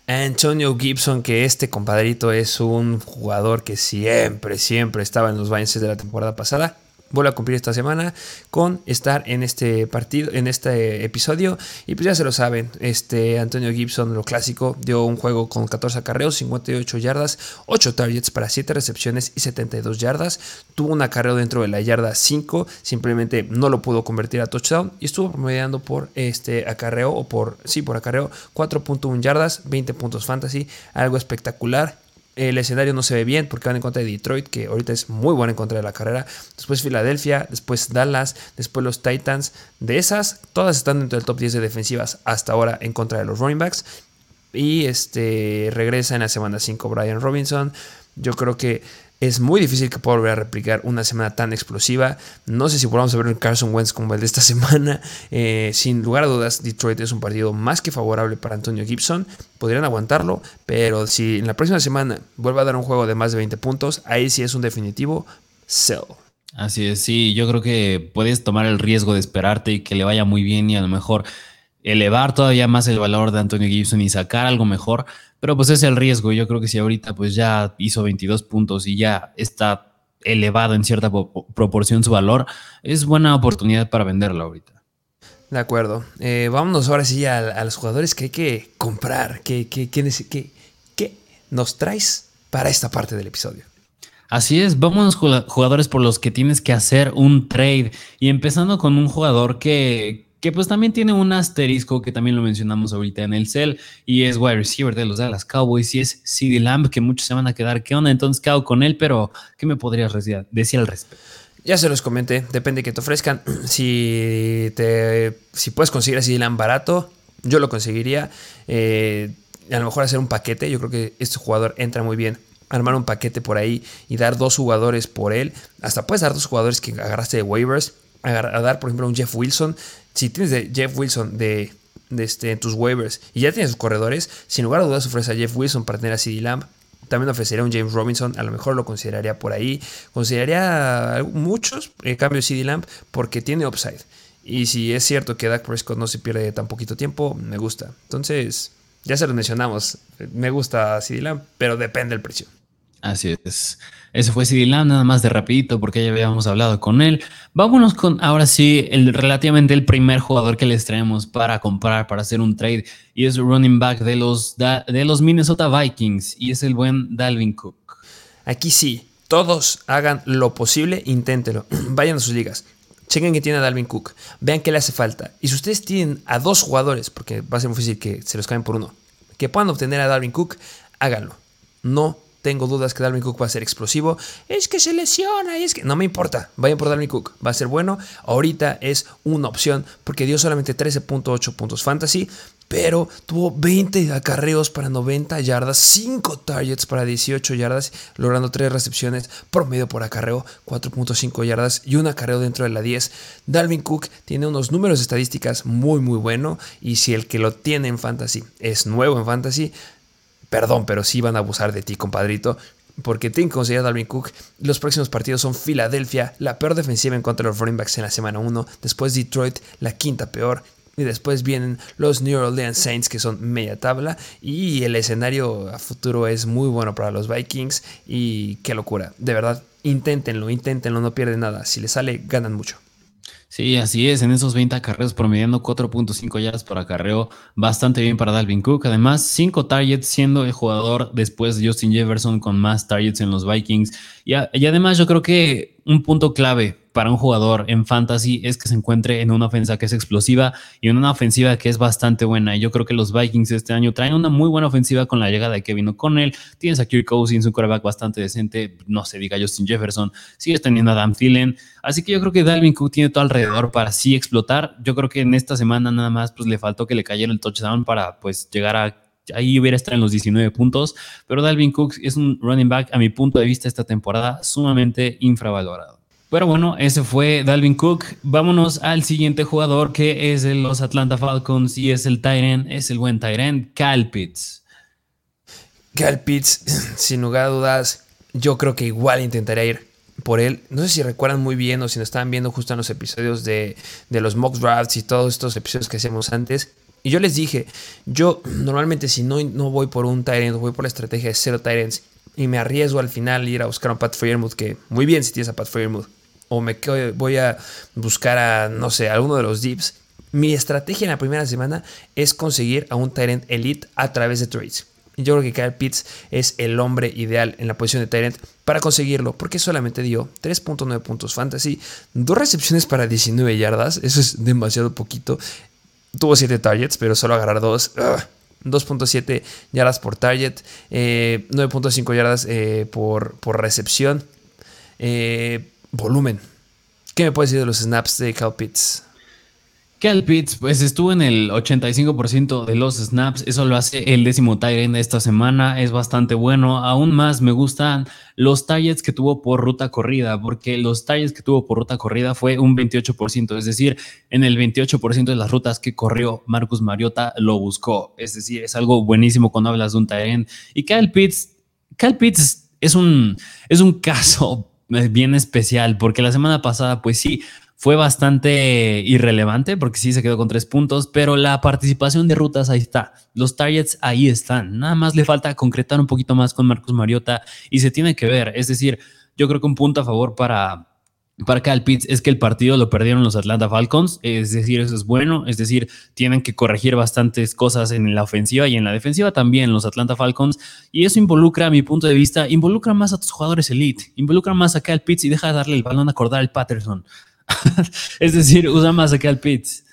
Antonio Gibson, que este compadrito es un jugador que siempre, siempre estaba en los balances de la temporada pasada vuelve a cumplir esta semana con estar en este partido, en este episodio. Y pues ya se lo saben, este Antonio Gibson, lo clásico, dio un juego con 14 acarreos, 58 yardas, 8 targets para 7 recepciones y 72 yardas. Tuvo un acarreo dentro de la yarda 5, simplemente no lo pudo convertir a touchdown y estuvo promediando por este acarreo o por, sí, por acarreo 4.1 yardas, 20 puntos fantasy, algo espectacular el escenario no se ve bien porque van en contra de Detroit, que ahorita es muy buena en contra de la carrera. Después Filadelfia, después Dallas, después los Titans. De esas, todas están dentro del top 10 de defensivas hasta ahora en contra de los running backs. Y este regresa en la semana 5 Brian Robinson. Yo creo que es muy difícil que pueda volver a replicar una semana tan explosiva. No sé si podamos ver un Carson Wentz como el de esta semana. Eh, sin lugar a dudas, Detroit es un partido más que favorable para Antonio Gibson. Podrían aguantarlo, pero si en la próxima semana vuelve a dar un juego de más de 20 puntos, ahí sí es un definitivo sell. Así es, sí, yo creo que puedes tomar el riesgo de esperarte y que le vaya muy bien y a lo mejor elevar todavía más el valor de Antonio Gibson y sacar algo mejor pero pues es el riesgo. Yo creo que si ahorita pues ya hizo 22 puntos y ya está elevado en cierta proporción su valor, es buena oportunidad para venderlo ahorita. De acuerdo. Eh, vámonos ahora sí a, los jugadores que hay que comprar. ¿Qué, qué, qué, qué nos traes para esta parte del episodio? Así es, vámonos jugadores por los que tienes que hacer un trade. Y empezando con un jugador que, que pues también tiene un asterisco que también lo mencionamos ahorita en el cel y es wide receiver de los Dallas Cowboys y es CD Lamb que muchos se van a quedar qué onda entonces qué hago con él pero qué me podrías decir al respecto ya se los comenté depende de que te ofrezcan. Si te si puedes conseguir a CD Lamb barato yo lo conseguiría. Eh, a lo mejor hacer un paquete yo creo que este jugador entra muy bien. Armar un paquete por ahí y dar dos jugadores por él. Hasta puedes dar dos jugadores que agarraste de waivers a dar, por ejemplo, un Jeff Wilson si tienes de Jeff Wilson de, este, tus waivers y ya tienes sus corredores, sin lugar a dudas ofrece a Jeff Wilson para tener a CD Lamb. También ofrecería un James Robinson, a lo mejor lo consideraría por ahí. Consideraría muchos en cambio CD Lamb porque tiene upside. Y si es cierto que Dak Prescott no se pierde tan poquito tiempo, me gusta. Entonces, ya se lo mencionamos. Me gusta CD Lamb, pero depende del precio. Así es. Ese fue CD nada más de rapidito, porque ya habíamos hablado con él. Vámonos con ahora sí, el, relativamente el primer jugador que les traemos para comprar, para hacer un trade, y es running back de los, de los Minnesota Vikings, y es el buen Dalvin Cook. Aquí sí, todos hagan lo posible, inténtelo. Vayan a sus ligas. Chequen que tiene a Dalvin Cook. Vean qué le hace falta. Y si ustedes tienen a dos jugadores, porque va a ser muy difícil que se los caen por uno, que puedan obtener a Dalvin Cook, háganlo. No tengo dudas que Dalvin Cook va a ser explosivo. Es que se lesiona y es que no me importa. Vayan por Dalvin Cook. Va a ser bueno. Ahorita es una opción porque dio solamente 13.8 puntos fantasy. Pero tuvo 20 acarreos para 90 yardas, 5 targets para 18 yardas, logrando 3 recepciones, promedio por acarreo, 4.5 yardas y un acarreo dentro de la 10. Dalvin Cook tiene unos números estadísticas muy muy bueno y si el que lo tiene en fantasy es nuevo en fantasy, perdón, pero sí van a abusar de ti, compadrito. porque tienen que conseguir a Dalvin Cook. Los próximos partidos son Filadelfia, la peor defensiva en contra de los running backs en la semana 1. Después Detroit, la quinta peor. Y después vienen los New Orleans Saints, que son media tabla. Y el escenario a futuro es muy bueno para los Vikings. Y qué locura. De verdad, inténtenlo, inténtenlo, no pierden nada. Si les sale, ganan mucho. Sí, así es. En esos 20 acarreos promediando 4.5 yardas por acarreo, bastante bien para Dalvin Cook. Además, 5 targets siendo el jugador después de Justin Jefferson con más targets en los Vikings. Y, y además yo creo que un punto clave para un jugador en fantasy es que se encuentre en una ofensa que es explosiva y en una ofensiva que es bastante buena. Y yo creo que los Vikings este año traen una muy buena ofensiva con la llegada de Kevin O'Connell. Tienes a Kirk Cousins, un quarterback bastante decente. No se diga Justin Jefferson. Sigues teniendo a Dan Thielen. Así que yo creo que Dalvin Cook tiene todo alrededor para sí explotar. Yo creo que en esta semana nada más pues le faltó que le cayera el touchdown para pues llegar a ahí hubiera estado en los 19 puntos, pero Dalvin Cook es un running back, a mi punto de vista, esta temporada sumamente infravalorado. Pero bueno, ese fue Dalvin Cook. Vámonos al siguiente jugador que es de los Atlanta Falcons y es el Tyrant, es el buen Tyrant, Cal Pitts. Cal Pitts, sin lugar a dudas, yo creo que igual intentaría ir por él. No sé si recuerdan muy bien o si nos estaban viendo justo en los episodios de, los mock drafts y todos estos episodios que hacíamos antes. Y yo les dije, yo normalmente si no, no voy por un Tyrant, voy por la estrategia de cero Tyrants y me arriesgo al final ir a buscar a un Pat Fairmouth, que muy bien si tienes a Pat Fairmouth, o me voy a buscar a, no sé, alguno de los dips. Mi estrategia en la primera semana es conseguir a un Tyrant Elite a través de trades. Yo creo que Kyle Pitts es el hombre ideal en la posición de Tyrant para conseguirlo, porque solamente dio 3.9 puntos fantasy, dos recepciones para 19 yardas, eso es demasiado poquito. Tuvo 7 targets, pero solo agarrar 2. 2.7 yardas por target, 9.5 eh, yardas eh, por, por, recepción. Eh, volumen. ¿Qué me puedes decir de los snaps de Cal Pitts? Cal Pitts, pues estuvo en el 85% de los snaps. Eso lo hace el décimo Tyrant de esta semana. Es bastante bueno. Aún más me gustan los targets que tuvo por ruta corrida, porque los targets que tuvo por ruta corrida fue un 28%. Es decir, en el 28% de las rutas que corrió Marcus Mariota lo buscó. Es decir, es algo buenísimo cuando hablas de un Tyrant. Y Cal Pitts, Cal Pitts es un, es un caso bien especial, porque la semana pasada, pues sí, fue bastante irrelevante, porque sí se quedó con tres puntos, pero la participación de rutas ahí está, los targets ahí están, nada más le falta concretar un poquito más con Marcos Mariota y se tiene que ver, es decir, yo creo que un punto a favor para para Cal Pitts es que el partido lo perdieron los Atlanta Falcons, es decir, eso es bueno, es decir, tienen que corregir bastantes cosas en la ofensiva y en la defensiva también los Atlanta Falcons, y eso involucra, a mi punto de vista, involucra más a tus jugadores elite, involucra más a Cal Pitts y deja de darle el balón a acordar al Patterson. es decir, usa más a Cal Pitts.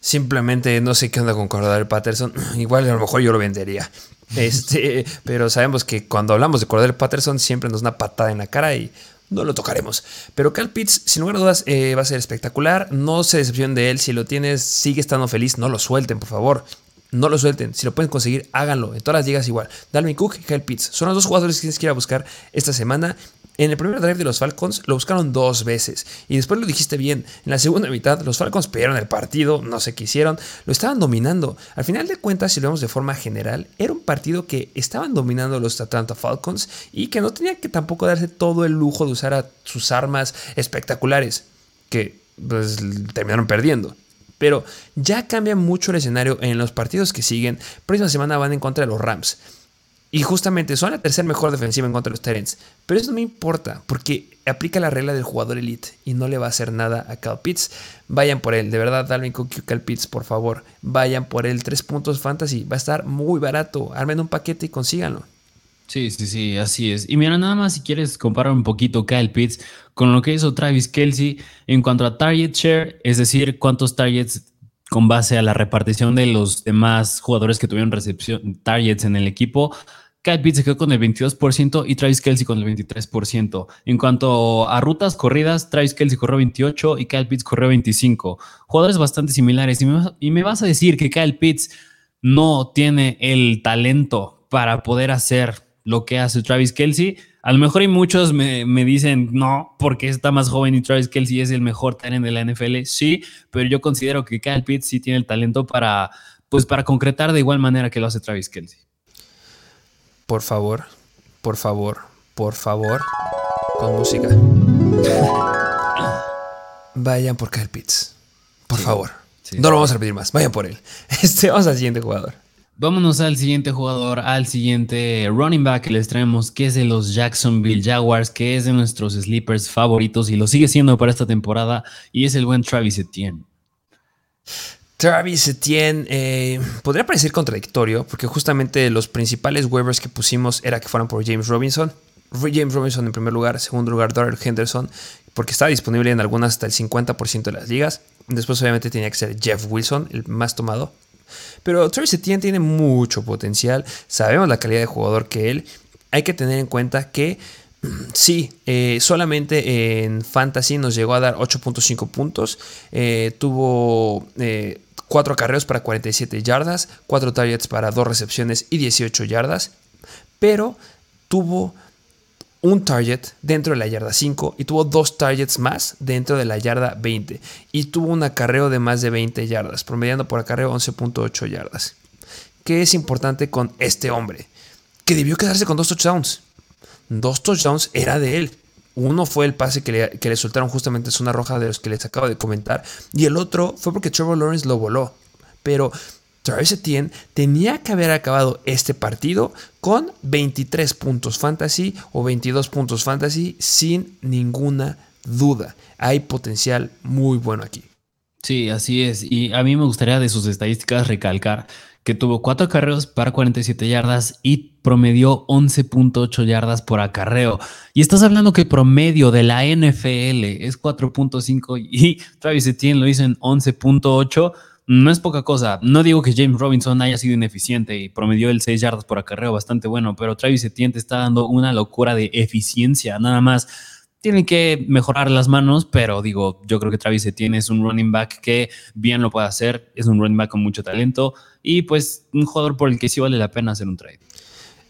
Simplemente no sé qué onda con Cordell Patterson. Igual a lo mejor yo lo vendería. Este, pero sabemos que cuando hablamos de Cordell Patterson siempre nos da una patada en la cara y no lo tocaremos. Pero Cal Pitts, sin lugar a dudas, eh, va a ser espectacular. No se decepcionen de él. Si lo tienes, sigue estando feliz. No lo suelten, por favor. No lo suelten. Si lo pueden conseguir, háganlo. En todas las ligas igual. Dalvin Cook Cal Pitts. Son los dos jugadores que tienes que ir a buscar esta semana. En el primer drive de los Falcons lo buscaron dos veces y después lo dijiste bien. En la segunda mitad los Falcons perdieron el partido, no sé qué hicieron, lo estaban dominando. Al final de cuentas, si lo vemos de forma general, era un partido que estaban dominando los Atlanta Falcons y que no tenía que tampoco darse todo el lujo de usar a sus armas espectaculares, que pues, terminaron perdiendo. Pero ya cambia mucho el escenario en los partidos que siguen. Próxima semana van en contra de los Rams. Y justamente son la tercera mejor defensiva en contra de los Tyrants. Pero eso no me importa, porque aplica la regla del jugador elite y no le va a hacer nada a Cal Pitts. Vayan por él, de verdad, Dalvin Cook y Cal Pitts, por favor. Vayan por él, tres puntos fantasy. Va a estar muy barato. Armen un paquete y consíganlo. Sí, sí, sí, así es. Y mira, nada más si quieres comparar un poquito Kyle Pitts con lo que hizo Travis Kelsey en cuanto a target share, es decir, cuántos targets con base a la repartición de los demás jugadores que tuvieron recepción targets en el equipo. Kyle Pitts se quedó con el 22% y Travis Kelsey con el 23%. En cuanto a rutas corridas, Travis Kelsey corrió 28 y Kyle Pitts corrió 25. Jugadores bastante similares. Y me, y me vas a decir que Kyle Pitts no tiene el talento para poder hacer lo que hace Travis Kelsey. A lo mejor hay muchos me, dicen no, porque está más joven y Travis Kelsey es el mejor talent de la NFL. Sí, pero yo considero que Kyle Pitts sí tiene el talento para, pues, para concretar de igual manera que lo hace Travis Kelsey. Por favor, por favor, por favor, con música. Vayan por Kyle Pitts. Por favor. no lo vamos a repetir más. Vayan por él. Este, vamos al siguiente jugador. Vámonos al siguiente jugador, al siguiente running back que les traemos, que es de los Jacksonville Jaguars, que es de nuestros sleepers favoritos y lo sigue siendo para esta temporada, y es el buen Travis Etienne. Travis Etienne eh, podría parecer contradictorio, porque justamente los principales waivers que pusimos era que fueran por James Robinson. James Robinson en primer lugar, segundo lugar Darrell Henderson, porque estaba disponible en algunas hasta el 50% de las ligas. Después obviamente tenía que ser Jeff Wilson, el más tomado. Pero Travis Etienne tiene mucho potencial, sabemos la calidad de jugador que él. Hay que tener en cuenta que sí, eh, solamente en Fantasy nos llegó a dar 8.5 puntos. Eh, tuvo 4 eh, acarreos para 47 yardas, 4 targets para 2 recepciones y 18 yardas. Pero tuvo un target dentro de la yarda 5 y tuvo dos targets más dentro de la yarda 20 y tuvo un acarreo de más de 20 yardas, promediando por acarreo 11.8 yardas. ¿Qué es importante con este hombre? Que debió quedarse con dos touchdowns. Dos touchdowns era de él. Uno fue el pase que le, que le soltaron justamente es una roja de los que les acabo de comentar. Y el otro fue porque Trevor Lawrence lo voló. Pero Travis Etienne tenía que haber acabado este partido con 23 puntos fantasy o 22 puntos fantasy sin ninguna duda. Hay potencial muy bueno aquí. Sí, así es. Y a mí me gustaría de sus estadísticas recalcar que tuvo 4 acarreos para 47 yardas y promedió 11.8 yardas por acarreo. Y estás hablando que el promedio de la NFL es 4.5 y Travis Etienne lo hizo en 11.8 no es poca cosa. No digo que James Robinson haya sido ineficiente y promedió el 6 yardas por acarreo bastante bueno, pero Travis Etienne te está dando una locura de eficiencia. Nada más tienen que mejorar las manos, pero digo, yo creo que Travis Etienne es un running back que bien lo puede hacer. Es un running back con mucho talento y pues un jugador por el que sí vale la pena hacer un trade.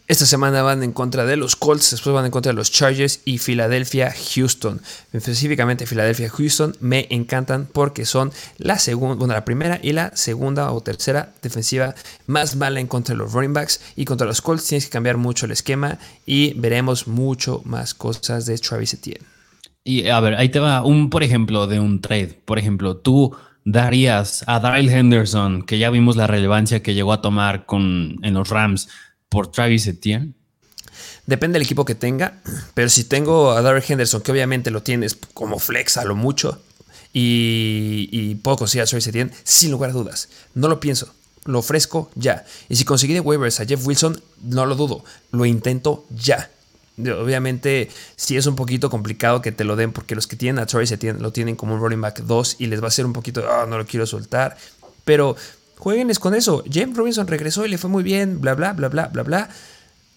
Esta semana van en contra de los Colts, después van en contra de los Chargers y Philadelphia Houston. Específicamente Philadelphia Houston me encantan porque son la segunda, bueno, la primera y la segunda o tercera defensiva más mala en contra de los running backs y contra los Colts tienes que cambiar mucho el esquema y veremos mucho más cosas de Travis Etienne. Y a ver, ahí te va un por ejemplo de un trade. Por ejemplo, tú darías a Daryl Henderson, que ya vimos la relevancia que llegó a tomar con, en los Rams por Travis Etienne? Depende del equipo que tenga, pero si tengo a Darrell Henderson, que obviamente lo tienes como flex a lo mucho, y, y puedo conseguir a Travis Etienne, sin lugar a dudas. No lo pienso, lo ofrezco ya. Y si conseguí de waivers a Jeff Wilson, no lo dudo, lo intento ya. Obviamente, sí es un poquito complicado que te lo den, porque los que tienen a Travis Etienne lo tienen como un running back 2 y les va a ser un poquito, ah, no lo quiero soltar. Pero Jueguenles con eso. James Robinson regresó y le fue muy bien, bla, bla, bla, bla, bla, bla.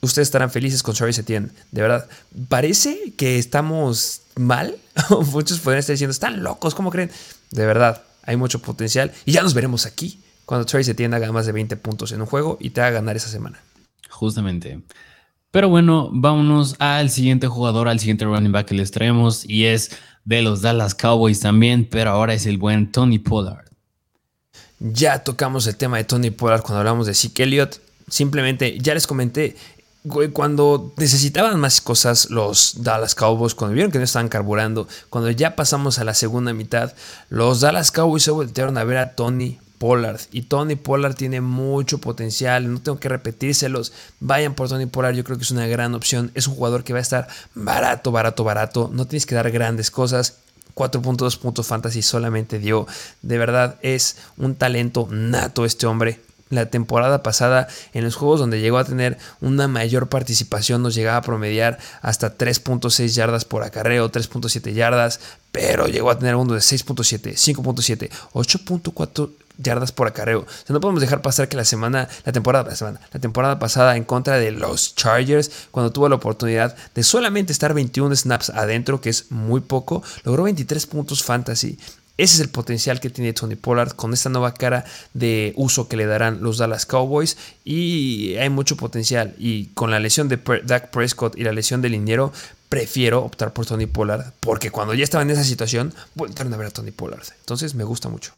Ustedes estarán felices con Travis Etienne. De verdad, parece que estamos mal. Muchos podrían estar diciendo, están locos, ¿cómo creen? De verdad, hay mucho potencial. Y ya nos veremos aquí cuando Travis Etienne haga más de 20 puntos en un juego y te haga ganar esa semana. Justamente. Pero bueno, vámonos al siguiente jugador, al siguiente running back que les traemos y es de los Dallas Cowboys también, pero ahora es el buen Tony Pollard. Ya tocamos el tema de Tony Pollard cuando hablamos de Zeke Elliott. Simplemente, ya les comenté, cuando necesitaban más cosas los Dallas Cowboys, cuando vieron que no estaban carburando, cuando ya pasamos a la segunda mitad, los Dallas Cowboys se voltearon a ver a Tony Pollard. Y Tony Pollard tiene mucho potencial, no tengo que repetírselos. Vayan por Tony Pollard, yo creo que es una gran opción. Es un jugador que va a estar barato, barato, barato. No tienes que dar grandes cosas. 4.2 puntos fantasy solamente dio. De verdad es un talento nato este hombre. La temporada pasada en los juegos donde llegó a tener una mayor participación nos llegaba a promediar hasta 3.6 yardas por acarreo, 3.7 yardas, pero llegó a tener uno de 6.7, 5.7, 8.4 yardas por acarreo. O sea, no podemos dejar pasar que la semana, la temporada, la semana, la temporada pasada en contra de los Chargers, cuando tuvo la oportunidad de solamente estar 21 snaps adentro, que es muy poco, logró 23 puntos fantasy. Ese es el potencial que tiene Tony Pollard con esta nueva cara de uso que le darán los Dallas Cowboys y hay mucho potencial y con la lesión de Dak Prescott y la lesión del liniero prefiero optar por Tony Pollard porque cuando ya estaba en esa situación volvieron a ver a Tony Pollard. Entonces me gusta mucho.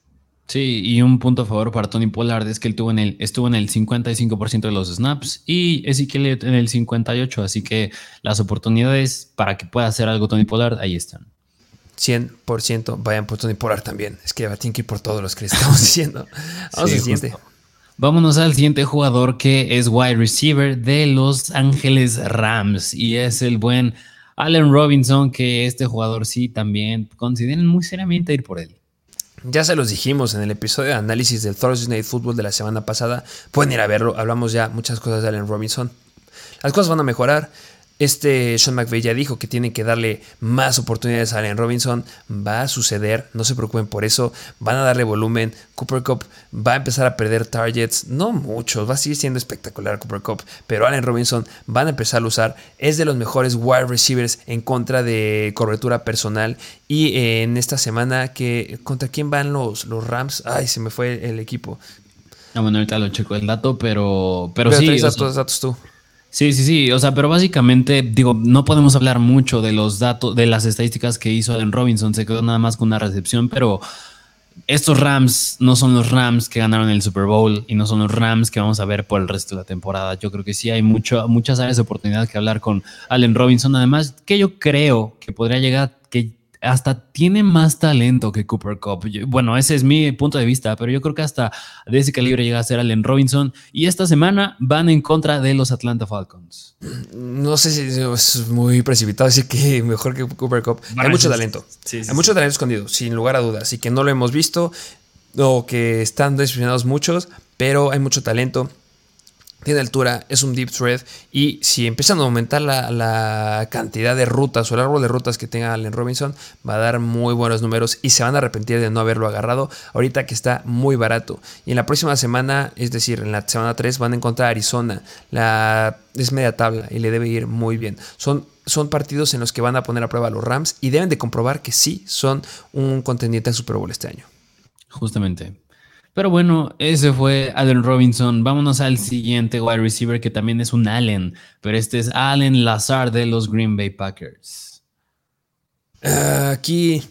Sí, y un punto a favor para Tony Pollard es que él tuvo en el, estuvo en el 55% de los snaps y Ezekiel en el 58%, así que las oportunidades para que pueda hacer algo Tony Pollard ahí están. 100% vayan por Tony Pollard también. Es que tienen que ir por todos los que le estamos diciendo. Vamos al siguiente. Vámonos al siguiente jugador que es wide receiver de Los Ángeles Rams y es el buen Allen Robinson, que este jugador sí también consideren muy seriamente ir por él. Ya se los dijimos en el episodio de análisis del Thursday Night Football de la semana pasada. Pueden ir a verlo. Hablamos ya muchas cosas de Allen Robinson. Las cosas van a mejorar. Este Sean McVay ya dijo que tienen que darle más oportunidades a Allen Robinson. Va a suceder, no se preocupen por eso. Van a darle volumen. Cooper Cup va a empezar a perder targets, no muchos, va a seguir siendo espectacular Cooper Cup, pero Allen Robinson van a empezar a usar. Es de los mejores wide receivers en contra de cobertura personal. Y en esta semana, que ¿contra quién van los, los Rams? Ay, se me fue el equipo. Ah, bueno, ahorita lo checo el dato, pero, pero, pero sí. Datos, datos tú. Sí, sí, sí. O sea, pero básicamente, digo, no podemos hablar mucho de los datos, de las estadísticas que hizo Allen Robinson. Se quedó nada más con una recepción, pero estos Rams no son los Rams que ganaron el Super Bowl y no son los Rams que vamos a ver por el resto de la temporada. Yo creo que sí hay mucho, muchas áreas de oportunidad que hablar con Allen Robinson. Además, que yo creo que podría llegar, que hasta tiene más talento que Cooper Cup. Bueno, ese es mi punto de vista, pero yo creo que hasta de ese calibre llega a ser Allen Robinson. Y esta semana van en contra de los Atlanta Falcons. No sé si es muy precipitado decir que mejor que Cooper Cup. Hay mucho talento. Hay mucho talento escondido, sin lugar a dudas. Y que no lo hemos visto o que están decepcionados muchos, pero hay mucho talento tiene altura, es un deep thread y si empiezan a aumentar la, cantidad de rutas o el árbol de rutas que tenga Allen Robinson, va a dar muy buenos números y se van a arrepentir de no haberlo agarrado ahorita que está muy barato. Y en la próxima semana, es decir, en la semana 3 van a encontrar a Arizona. La, es media tabla y le debe ir muy bien. Son son partidos en los que van a poner a prueba a los Rams y deben de comprobar que sí son un contendiente al Super Bowl este año. Justamente. Pero bueno, ese fue Allen Robinson. Vámonos al siguiente wide receiver que también es un Allen, pero este es Allen Lazar de los Green Bay Packers. Ah, aquí,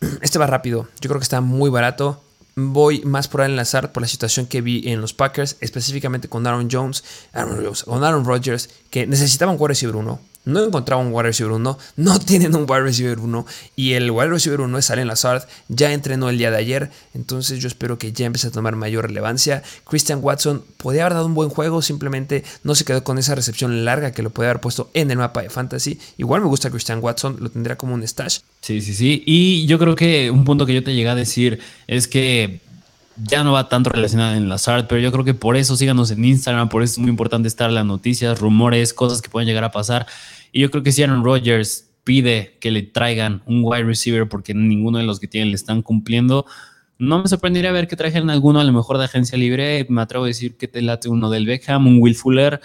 este va rápido. Yo creo que está muy barato. Voy más por Allen Lazar por la situación que vi en los Packers, específicamente con Aaron Jones, Aaron Jones con Aaron Rodgers, que necesitaban wide receiver 1 no encontraba un wide receiver 1, no tienen un wide receiver 1 y el wide receiver 1 es Allen Lazard, ya entrenó el día de ayer, entonces yo espero que ya empiece a tomar mayor relevancia. Christian Watson podía haber dado un buen juego, simplemente no se quedó con esa recepción larga que lo puede haber puesto en el mapa de fantasy. Igual me gusta Christian Watson, lo tendría como un stash. Sí, sí, sí, y yo creo que un punto que yo te llegué a decir es que ya no va tanto relacionado en Lazard, pero yo creo que por eso síganos en Instagram, por eso es muy importante estar las noticias, rumores, cosas que pueden llegar a pasar. Y yo creo que si Aaron Rodgers pide que le traigan un wide receiver porque ninguno de los que tienen le están cumpliendo, no me sorprendería ver que trajeran alguno a lo mejor de agencia libre. Me atrevo a decir que te late uno del Beckham, un Will Fuller.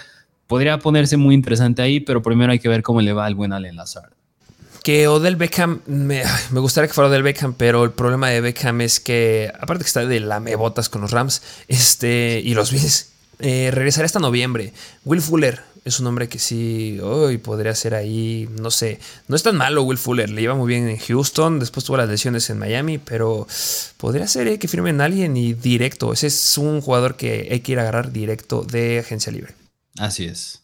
Podría ponerse muy interesante ahí, pero primero hay que ver cómo le va al buen Allen Lazard. Que Odell Beckham, me, gustaría que fuera Odell Beckham, pero el problema de Beckham es que, aparte que está de lamebotas con los Rams este, y los Bills, eh, regresará hasta noviembre. Will Fuller es un hombre que sí, hoy podría ser ahí, no sé, no es tan malo Will Fuller, le lleva muy bien en Houston, después tuvo las lesiones en Miami, pero podría ser eh, que firmen a alguien y directo, ese es un jugador que hay que ir a agarrar directo de agencia libre. Así es.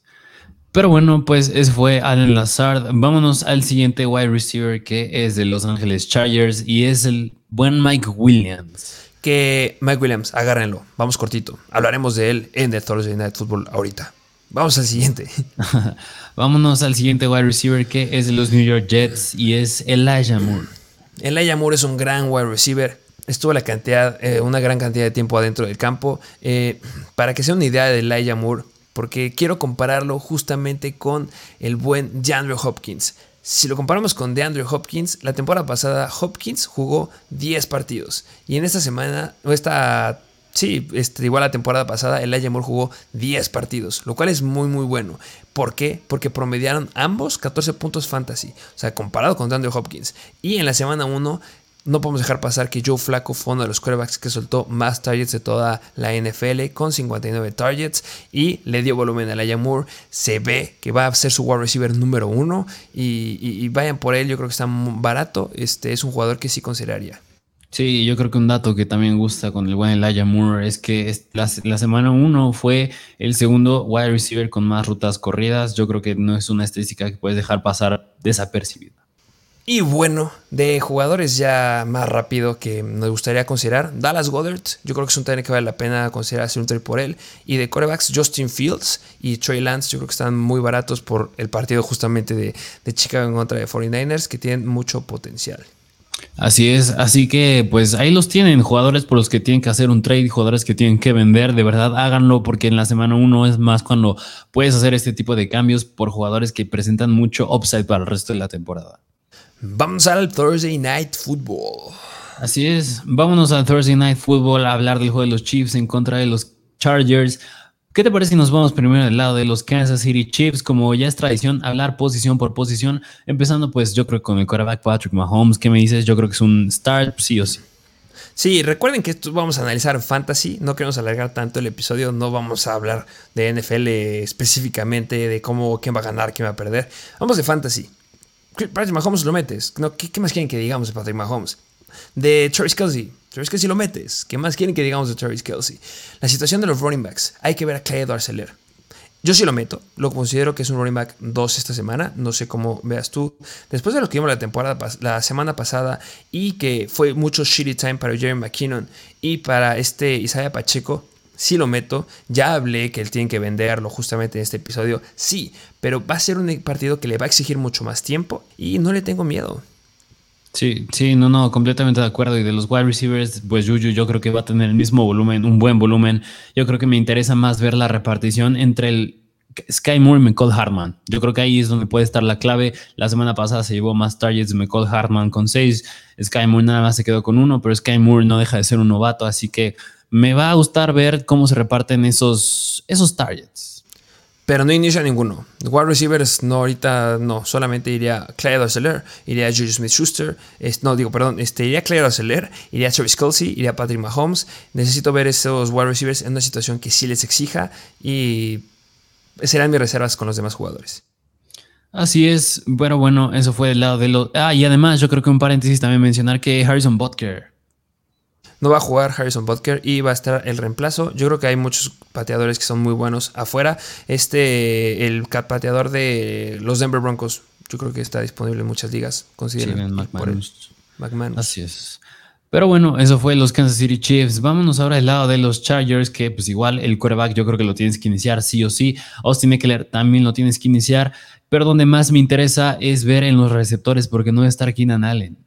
Pero bueno, pues ese fue Alan Lazard. Vámonos al siguiente wide receiver que es de Los Angeles Chargers y es el buen Mike Williams que Mike Williams, agárrenlo, vamos cortito. Hablaremos de él en The Thursday Night Football ahorita. Vamos al siguiente. Vámonos al siguiente wide receiver que es de los New York Jets y es Elijah Moore. Elijah Moore es un gran wide receiver. Estuvo la cantidad, eh, una gran cantidad de tiempo adentro del campo. Eh, para que sea una idea de Elijah Moore, porque quiero compararlo justamente con el buen DeAndre Hopkins. Si lo comparamos con DeAndre Hopkins, la temporada pasada Hopkins jugó 10 partidos y en esta semana, o esta, sí, este, igual la temporada pasada, el Moore jugó 10 partidos, lo cual es muy muy bueno. ¿Por qué? Porque promediaron ambos 14 puntos fantasy, o sea, comparado con DeAndre Hopkins. Y en la semana 1 no podemos dejar pasar que Joe Flaco fue uno de los quarterbacks que soltó más targets de toda la NFL con 59 targets y le dio volumen a la Moore. Se ve que va a ser su wide receiver número uno y, vayan por él. Yo creo que está barato. Este es un jugador que sí consideraría. Sí, yo creo que un dato que también gusta con el buen Elijah Moore es que la, la semana 1 fue el segundo wide receiver con más rutas corridas. Yo creo que no es una estadística que puedes dejar pasar desapercibida. Y bueno, de jugadores ya más rápido que nos gustaría considerar, Dallas Goddard, yo creo que es un técnico que vale la pena considerar hacer un trade por él. Y de corebacks, Justin Fields y Trey Lance, yo creo que están muy baratos por el partido justamente de, de Chicago en contra de 49ers, que tienen mucho potencial. Así es, así que pues ahí los tienen, jugadores por los que tienen que hacer un trade, jugadores que tienen que vender, de verdad háganlo porque en la semana 1 es más cuando puedes hacer este tipo de cambios por jugadores que presentan mucho upside para el resto de la temporada. Vamos al Thursday Night Football. Así es, vámonos al Thursday Night Football a hablar del juego de los Chiefs en contra de los Chargers. ¿Qué te parece si nos vamos primero del lado de los Kansas City Chiefs? Como ya es tradición, hablar posición por posición, empezando pues yo creo con el quarterback Patrick Mahomes. ¿Qué me dices? Yo creo que es un start sí o sí. Sí, recuerden que esto vamos a analizar fantasy, no queremos alargar tanto el episodio, no vamos a hablar de NFL específicamente, de cómo, quién va a ganar, quién va a perder. Vamos de fantasy. Patrick Mahomes lo metes. No, ¿qué, más quieren que digamos de Patrick Mahomes? De Travis Kelsey. Travis Kelsey lo metes. ¿Qué más quieren que digamos de Travis Kelsey? La situación de los running backs. Hay que ver a Clyde Arcelor. Yo sí lo meto. Lo considero que es un running back 2 esta semana. No sé cómo veas tú. Después de lo que vimos la temporada, la semana pasada y que fue mucho shitty time para Jerry McKinnon y para este Isaiah Pacheco, sí lo meto. Ya hablé que él tiene que venderlo justamente en este episodio. Sí, pero va a ser un partido que le va a exigir mucho más tiempo y no le tengo miedo. Sí, sí, no, no, completamente de acuerdo. Y de los wide receivers, pues Juju yo creo que va a tener el mismo volumen, un buen volumen. Yo creo que me interesa más ver la repartición entre el Sky Moore y McCall Hartman. Yo creo que ahí es donde puede estar la clave. La semana pasada se llevó más targets de McCall Hartman con seis. Sky Moore nada más se quedó con uno, pero Sky Moore no deja de ser un novato, así que me va a gustar ver cómo se reparten esos, esos targets. Pero no inicia ninguno. Wide receivers, no, ahorita no. Solamente iría Clyde Arcelor, iría Julius Smith Schuster. no, digo, perdón, este, iría Clyde Arcelor, iría Travis Kelsey, iría Patrick Mahomes. Necesito ver esos wide receivers en una situación que sí les exija y serán mis reservas con los demás jugadores. Así es, bueno, bueno, eso fue del lado de los... Ah, y además yo creo que un paréntesis también mencionar que Harrison Butker no va a jugar Harrison Butker y va a estar el reemplazo. Yo creo que hay muchos pateadores que son muy buenos afuera. Este, el pateador de los Denver Broncos, yo creo que está disponible en muchas ligas. Consideren McManus. Así es. Pero bueno, eso fue los Kansas City Chiefs. Vámonos ahora al lado de los Chargers, que pues igual el quarterback yo creo que lo tienes que iniciar sí o sí. Austin Eckler también lo tienes que iniciar. Pero donde más me interesa es ver en los receptores, porque no va a estar Keenan Allen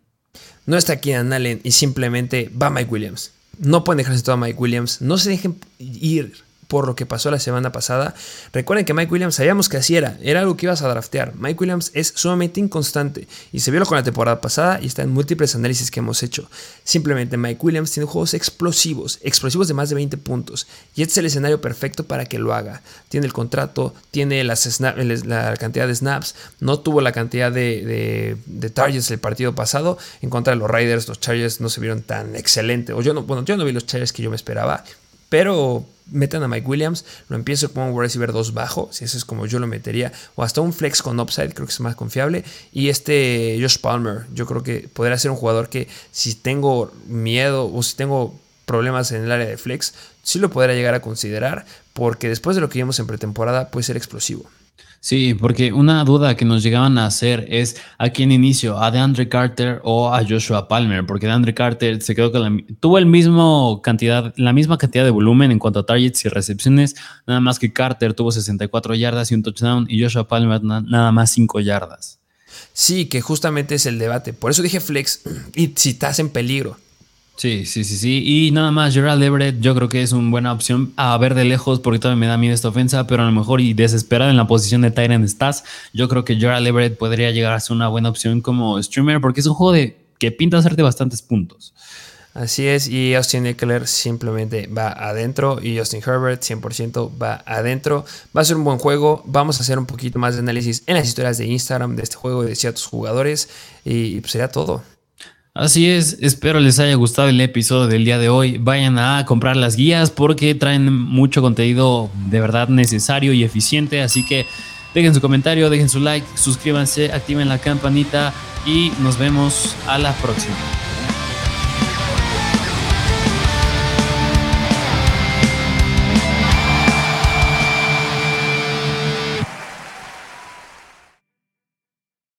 no está Keenan Allen y simplemente va Mike Williams. No pueden dejarse todo a Mike Williams. No se dejen ir por lo que pasó la semana pasada. Recuerden que Mike Williams sabíamos que así era, era algo que ibas a draftear. Mike Williams es sumamente inconstante y se vio con la temporada pasada y está en múltiples análisis que hemos hecho. Simplemente Mike Williams tiene juegos explosivos, explosivos de más de 20 puntos y este es el escenario perfecto para que lo haga. Tiene el contrato, tiene la cantidad de snaps, no tuvo la cantidad de, de, targets el partido pasado en contra de los Raiders. Los Chargers no se vieron tan excelentes, o yo no, bueno, yo no vi los Chargers que yo me esperaba, pero metan a Mike Williams, lo empiezo como un receiver 2 bajo, si eso es como yo lo metería, o hasta un flex con upside, creo que es más confiable. Y este Josh Palmer, yo creo que podría ser un jugador que si tengo miedo o si tengo problemas en el área de flex, sí lo podría llegar a considerar, porque después de lo que vimos en pretemporada puede ser explosivo. Sí, porque una duda que nos llegaban a hacer es a quién inicio, a DeAndre Carter o a Joshua Palmer, porque DeAndre Carter se quedó con la, tuvo el mismo cantidad, la misma cantidad de volumen en cuanto a targets y recepciones, nada más que Carter tuvo 64 yardas y un touchdown y Joshua Palmer nada más 5 yardas. Sí, que justamente es el debate. Por eso dije flex y si estás en peligro. Sí, sí, sí, sí. Y nada más, Gerald Everett, yo creo que es una buena opción a ver de lejos, porque todavía me da miedo esta ofensa, pero a lo mejor y desesperado en la posición de Tyrant estás, yo creo que Gerald Everett podría llegar a ser una buena opción como streamer, porque es un juego de, que pinta hacerte bastantes puntos. Así es, y Austin Eckler simplemente va adentro y Justin Herbert 100% va adentro. Va a ser un buen juego, vamos a hacer un poquito más de análisis en las historias de Instagram de este juego y de ciertos jugadores y pues sería todo. Así es, espero les haya gustado el episodio del día de hoy. Vayan a comprar las guías porque traen mucho contenido de verdad necesario y eficiente. Así que dejen su comentario, dejen su like, suscríbanse, activen la campanita y nos vemos a la próxima.